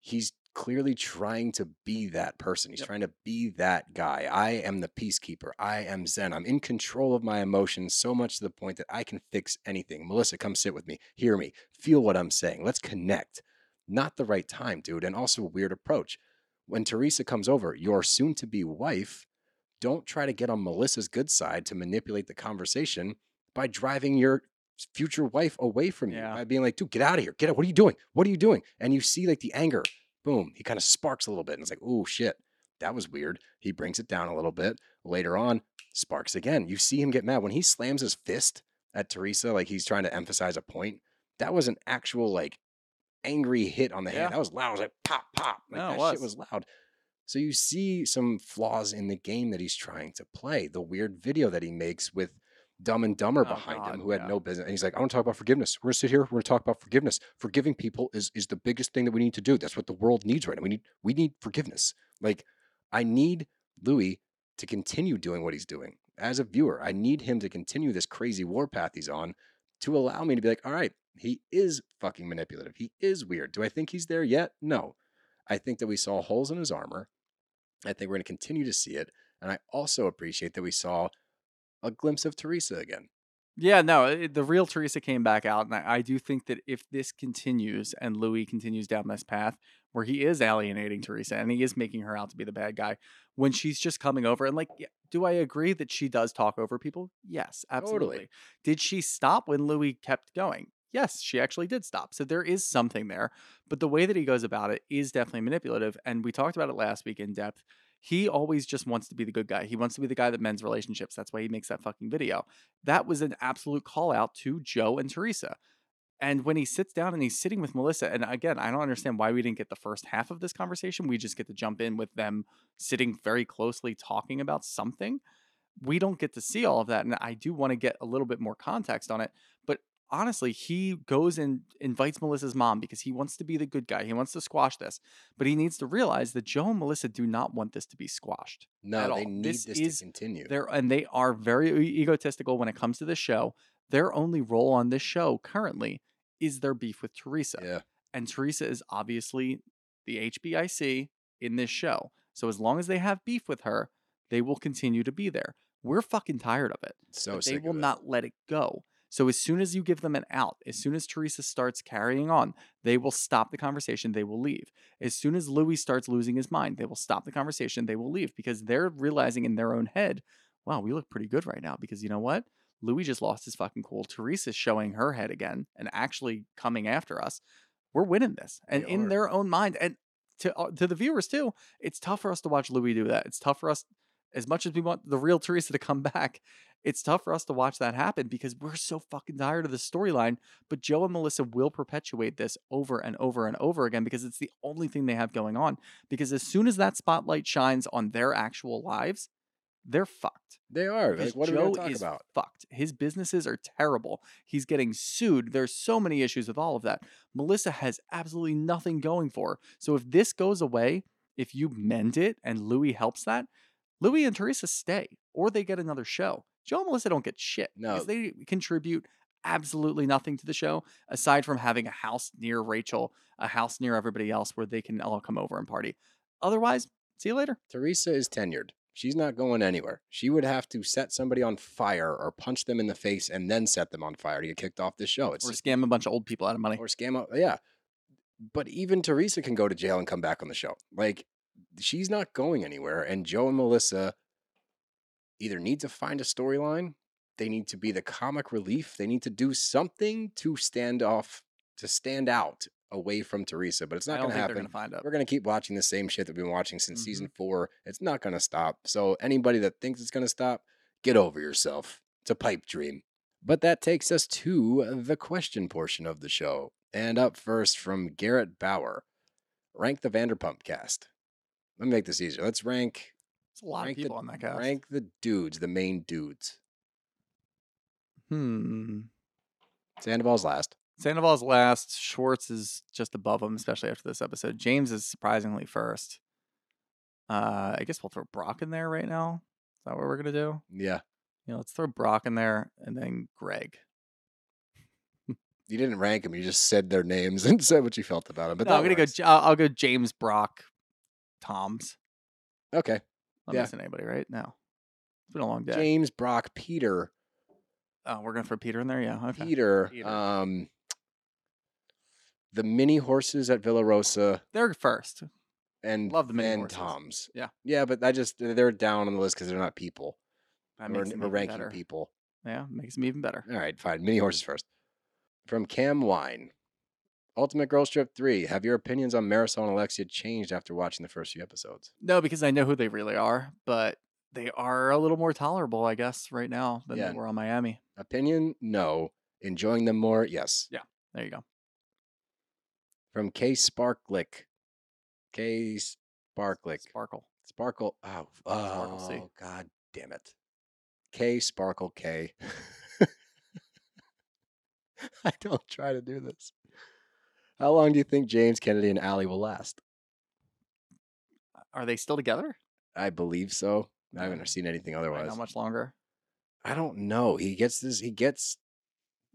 he's clearly trying to be that person. He's Yep. trying to be that guy. I am the peacekeeper. I am Zen. I'm in control of my emotions so much to the point that I can fix anything. Melissa, come sit with me. Hear me. Feel what I'm saying. Let's connect. Not the right time, dude. And also a weird approach. When Teresa comes over, your soon to be wife, don't try to get on Melissa's good side to manipulate the conversation by driving your future wife away from you Yeah. by being like, dude, get out of here. Get out. What are you doing? What are you doing? And you see like the anger, boom, he kind of sparks a little bit. And it's like, oh shit, that was weird. He brings it down a little bit. Later on, sparks again. You see him get mad. When he slams his fist at Teresa, like he's trying to emphasize a point, that was an actual like angry hit on the hand. Yeah. That was loud. It was like pop, pop. Like No, it that shit was. was loud. So you see some flaws in the game that he's trying to play. The weird video that he makes with Dumb and Dumber Oh, behind him, God, who had yeah. no business. And he's like, I want to talk about forgiveness. We're gonna sit here. We're gonna talk about forgiveness. Forgiving people is is the biggest thing that we need to do. That's what the world needs right now. We need we need forgiveness. Like I need Louis to continue doing what he's doing as a viewer. I need him to continue this crazy warpath he's on to allow me to be like, all right, he is fucking manipulative. He is weird. Do I think he's there yet? No. I think that we saw holes in his armor. I think we're going to continue to see it. And I also appreciate that we saw a glimpse of Teresa again. Yeah, no, it, the real Teresa came back out, and I, I do think that if this continues and Louis continues down this path where he is alienating Teresa and he is making her out to be the bad guy, when she's just coming over and like, do I agree that she does talk over people? Yes, absolutely. Did she stop when Louis kept going? Yes, she actually did stop. So there is something there, but the way that he goes about it is definitely manipulative, and we talked about it last week in depth. He always just wants to be the good guy. He wants to be the guy that mends relationships. That's why he makes that fucking video that was an absolute call out to Joe and Teresa. And when he sits down and he's sitting with Melissa, and again, I don't understand why we didn't get the first half of this conversation. We just get to jump in with them sitting very closely talking about something. we don't get to see all of that. And I do want to get a little bit more context on it. Honestly, he goes and invites Melissa's mom because he wants to be the good guy. He wants to squash this. But he needs to realize that Joe and Melissa do not want this to be squashed. No, at they all. need This this, is to continue. They're and they are very egotistical when it comes to this show. Their only role on this show currently is their beef with Teresa. Yeah. And Teresa is obviously the HBIC in this show. So as long as they have beef with her, they will continue to be there. We're fucking tired of it. So they will not let it go. So as soon as you give them an out, as soon as Teresa starts carrying on, they will stop the conversation, they will leave. As soon as Louis starts losing his mind, they will stop the conversation, they will leave because they're realizing in their own head, wow, we look pretty good right now because you know what? Louis just lost his fucking cool. Teresa's showing her head again and actually coming after us. We're winning this. And in are. their own mind and to uh, to the viewers too, it's tough for us to watch Louis do that. It's tough for us as much as we want the real Teresa to come back, it's tough for us to watch that happen because we're so fucking tired of the storyline. But Joe and Melissa will perpetuate this over and over and over again because it's the only thing they have going on. Because as soon as that spotlight shines on their actual lives, they're fucked. They are. Like, what are we Joe going to talk is about? fucked. His businesses are terrible. He's getting sued. There's so many issues with all of that. Melissa has absolutely nothing going for her. So if this goes away, if you mend it and Louis helps that, Louis and Teresa stay or they get another show. Joe and Melissa don't get shit No. because they contribute absolutely nothing to the show aside from having a house near Rachel, a house near everybody else where they can all come over and party. Otherwise, see you later. Teresa is tenured. She's not going anywhere. She would have to set somebody on fire or punch them in the face and then set them on fire to get kicked off this show. It's Or scam a bunch of old people out of money. or scam out. Yeah. But even Teresa can go to jail and come back on the show. Like she's not going anywhere. And Joe and Melissa either need to find a storyline, they need to be the comic relief, they need to do something to stand off, to stand out away from Teresa. But it's not going to happen. find. We're going to keep watching the same shit that we've been watching since Mhm. season four. It's not going to stop. So, anybody that thinks it's going to stop, get over yourself. It's a pipe dream. But that takes us to the question portion of the show. And up first from Garrett Bauer rank the Vanderpump cast. Let me make this easier. Let's rank It's a lot of rank people the, on that cast. rank the dudes, the main dudes. Hmm. Sandoval's last. Sandoval's last. Schwartz is just above him, especially after this episode. James is surprisingly first. Uh, I guess we'll throw Brock in there right now. Is that what we're gonna do? Yeah. You know, let's throw Brock in there and then Greg. You didn't rank them. You just said their names and said what you felt about them. But no, I'm gonna go. works. I'll, I'll go James Brock, Tom's. Okay. Not Yeah. missing anybody, right? now. It's been a long day. James, Brock, Peter, Oh, we're gonna throw Peter in there. Yeah. Okay. Peter, Peter. um, the mini horses at Villa Rosa, They're first. and Love the mini and horses. Toms. Yeah. yeah, but I just they're down on the list because they're not people. That We're, we're ranking better. people. Yeah, makes them even better. All right, fine. Mini horses first. From Cam Wine, Ultimate Girls Trip Three. Have your opinions on Marysol and Alexia changed after watching the first few episodes? No, because I know who they really are, but they are a little more tolerable, I guess, right now than Yeah. they were on Miami. Opinion? No. Enjoying them more? Yes. Yeah. There you go. From K Sparklick. K Sparklick. Sparkle. Sparkle. Oh, Sparkle C. oh God damn it. K Sparkle K. I don't try to do this. How long do you think James Kennedy and Ally will last? Uh, are they still together? I believe so. I haven't seen anything otherwise. How much longer? I don't know. He gets this. He gets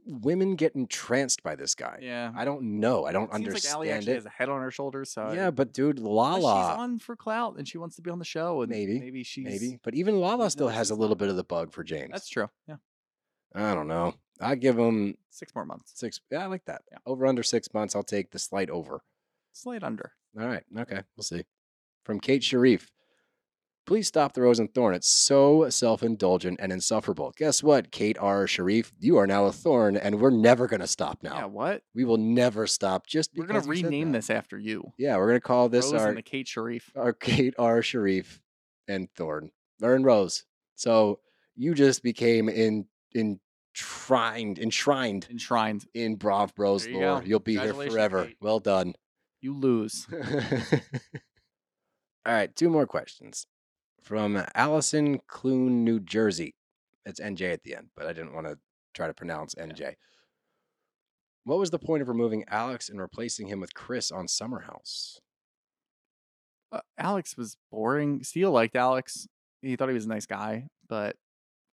women get entranced by this guy. Yeah. I don't know. I don't it Seems like Ally understand actually it. has a head on her shoulders, so yeah, but dude, Lala. she's on for clout and she wants to be on the show, and Maybe, maybe she's Maybe, but even Lala still has a little bit of the bug for James. That's true. Yeah, I don't know. I give him six more months. six. Yeah, I like that. Yeah. Over under six months. I'll take the slight over. Slight under. All right. Okay. We'll see. From Kate Sharif. Please stop the rose and thorn. It's so self indulgent and insufferable. Guess what, Kate R. Sharif? You are now a thorn, and we're never going to stop now. Yeah. What? We will never stop just We're gonna you said rename this after you. Yeah, we're going to call this Rose our, and the Kate Sharif. our Kate R. Sharif and Thorn. Or Rose. So you just became in, in enshrined, enshrined Enshrined. in Brav Bros you lore. go. You'll be here forever. Well done. You lose. All right, two more questions from Allison Clune, New Jersey. It's NJ at the end, but I didn't want to try to pronounce NJ. What was the point of removing Alex and replacing him with Chris on Summer House? Uh, Alex was boring. Steele liked Alex. He thought he was a nice guy, but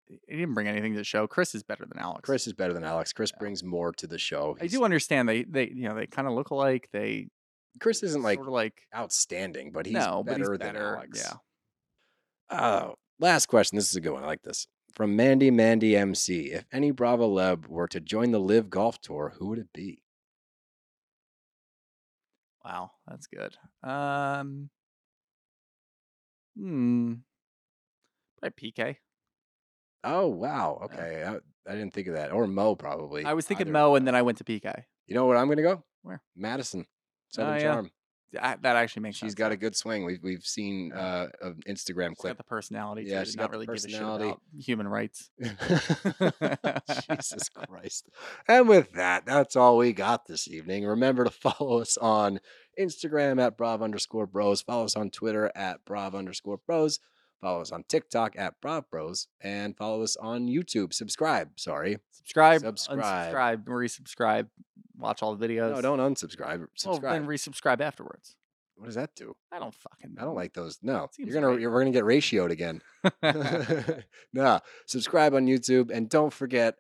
he didn't bring anything to the show. Chris is better than Alex. Chris is better than Alex. Chris Yeah. brings more to the show. I do understand they they you know they kind of look alike. They Chris isn't like like outstanding, but he's no, but better he's than better. Alex. Yeah. Oh, last question. This is a good one. I like this. From Mandy Mandy MC. If any Bravo Leb were to join the Live Golf Tour, who would it be? Wow, that's good. Um. Hmm. Probably PK. Oh wow. Yeah. Okay. I, I didn't think of that. Or Mo probably. I was thinking Either- Mo, and then I went to PK. You know where I'm gonna go? Where? Madison. Southern Oh, yeah. Charm. That, that actually makes She's sense. got a good swing. We've we've seen uh, an Instagram She's clip. got the personality. Yeah, Yeah, she's not really give a shit about human rights. Jesus Christ. And with that, that's all we got this evening. Remember to follow us on Instagram at Brav underscore bros. Follow us on Twitter at Brav underscore bros. Follow us on TikTok at Brav Bros. And follow us on YouTube. Subscribe. Sorry. Subscribe, Subscribe. unsubscribe, resubscribe, watch all the videos. No, don't unsubscribe. Well, Subscribe. then resubscribe afterwards. what does that do? I don't fucking. I don't like those. No, you're gonna right. you're, we're gonna get ratioed again. no, subscribe on YouTube and don't forget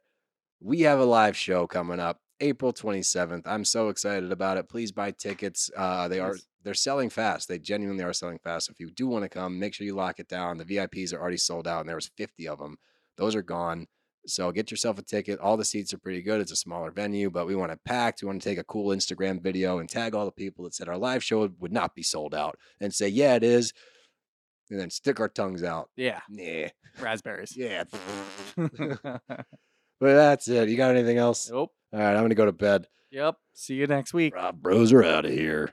we have a live show coming up April 27th. I'm so excited about it. Please buy tickets. Uh, they are they're selling fast. They genuinely are selling fast. If you do want to come, make sure you lock it down. The VIPs are already sold out, and there was 50 of them. Those are gone. So get yourself a ticket. All the seats are pretty good. It's a smaller venue, but we want it packed. We want to take a cool Instagram video and tag all the people that said our live show would not be sold out and say, yeah, it is. And then stick our tongues out. Yeah, Yeah. raspberries. Yeah. but that's it. You got anything else? nope. All right, I'm going to go to bed. Yep. See you next week. Brav Bros are out of here.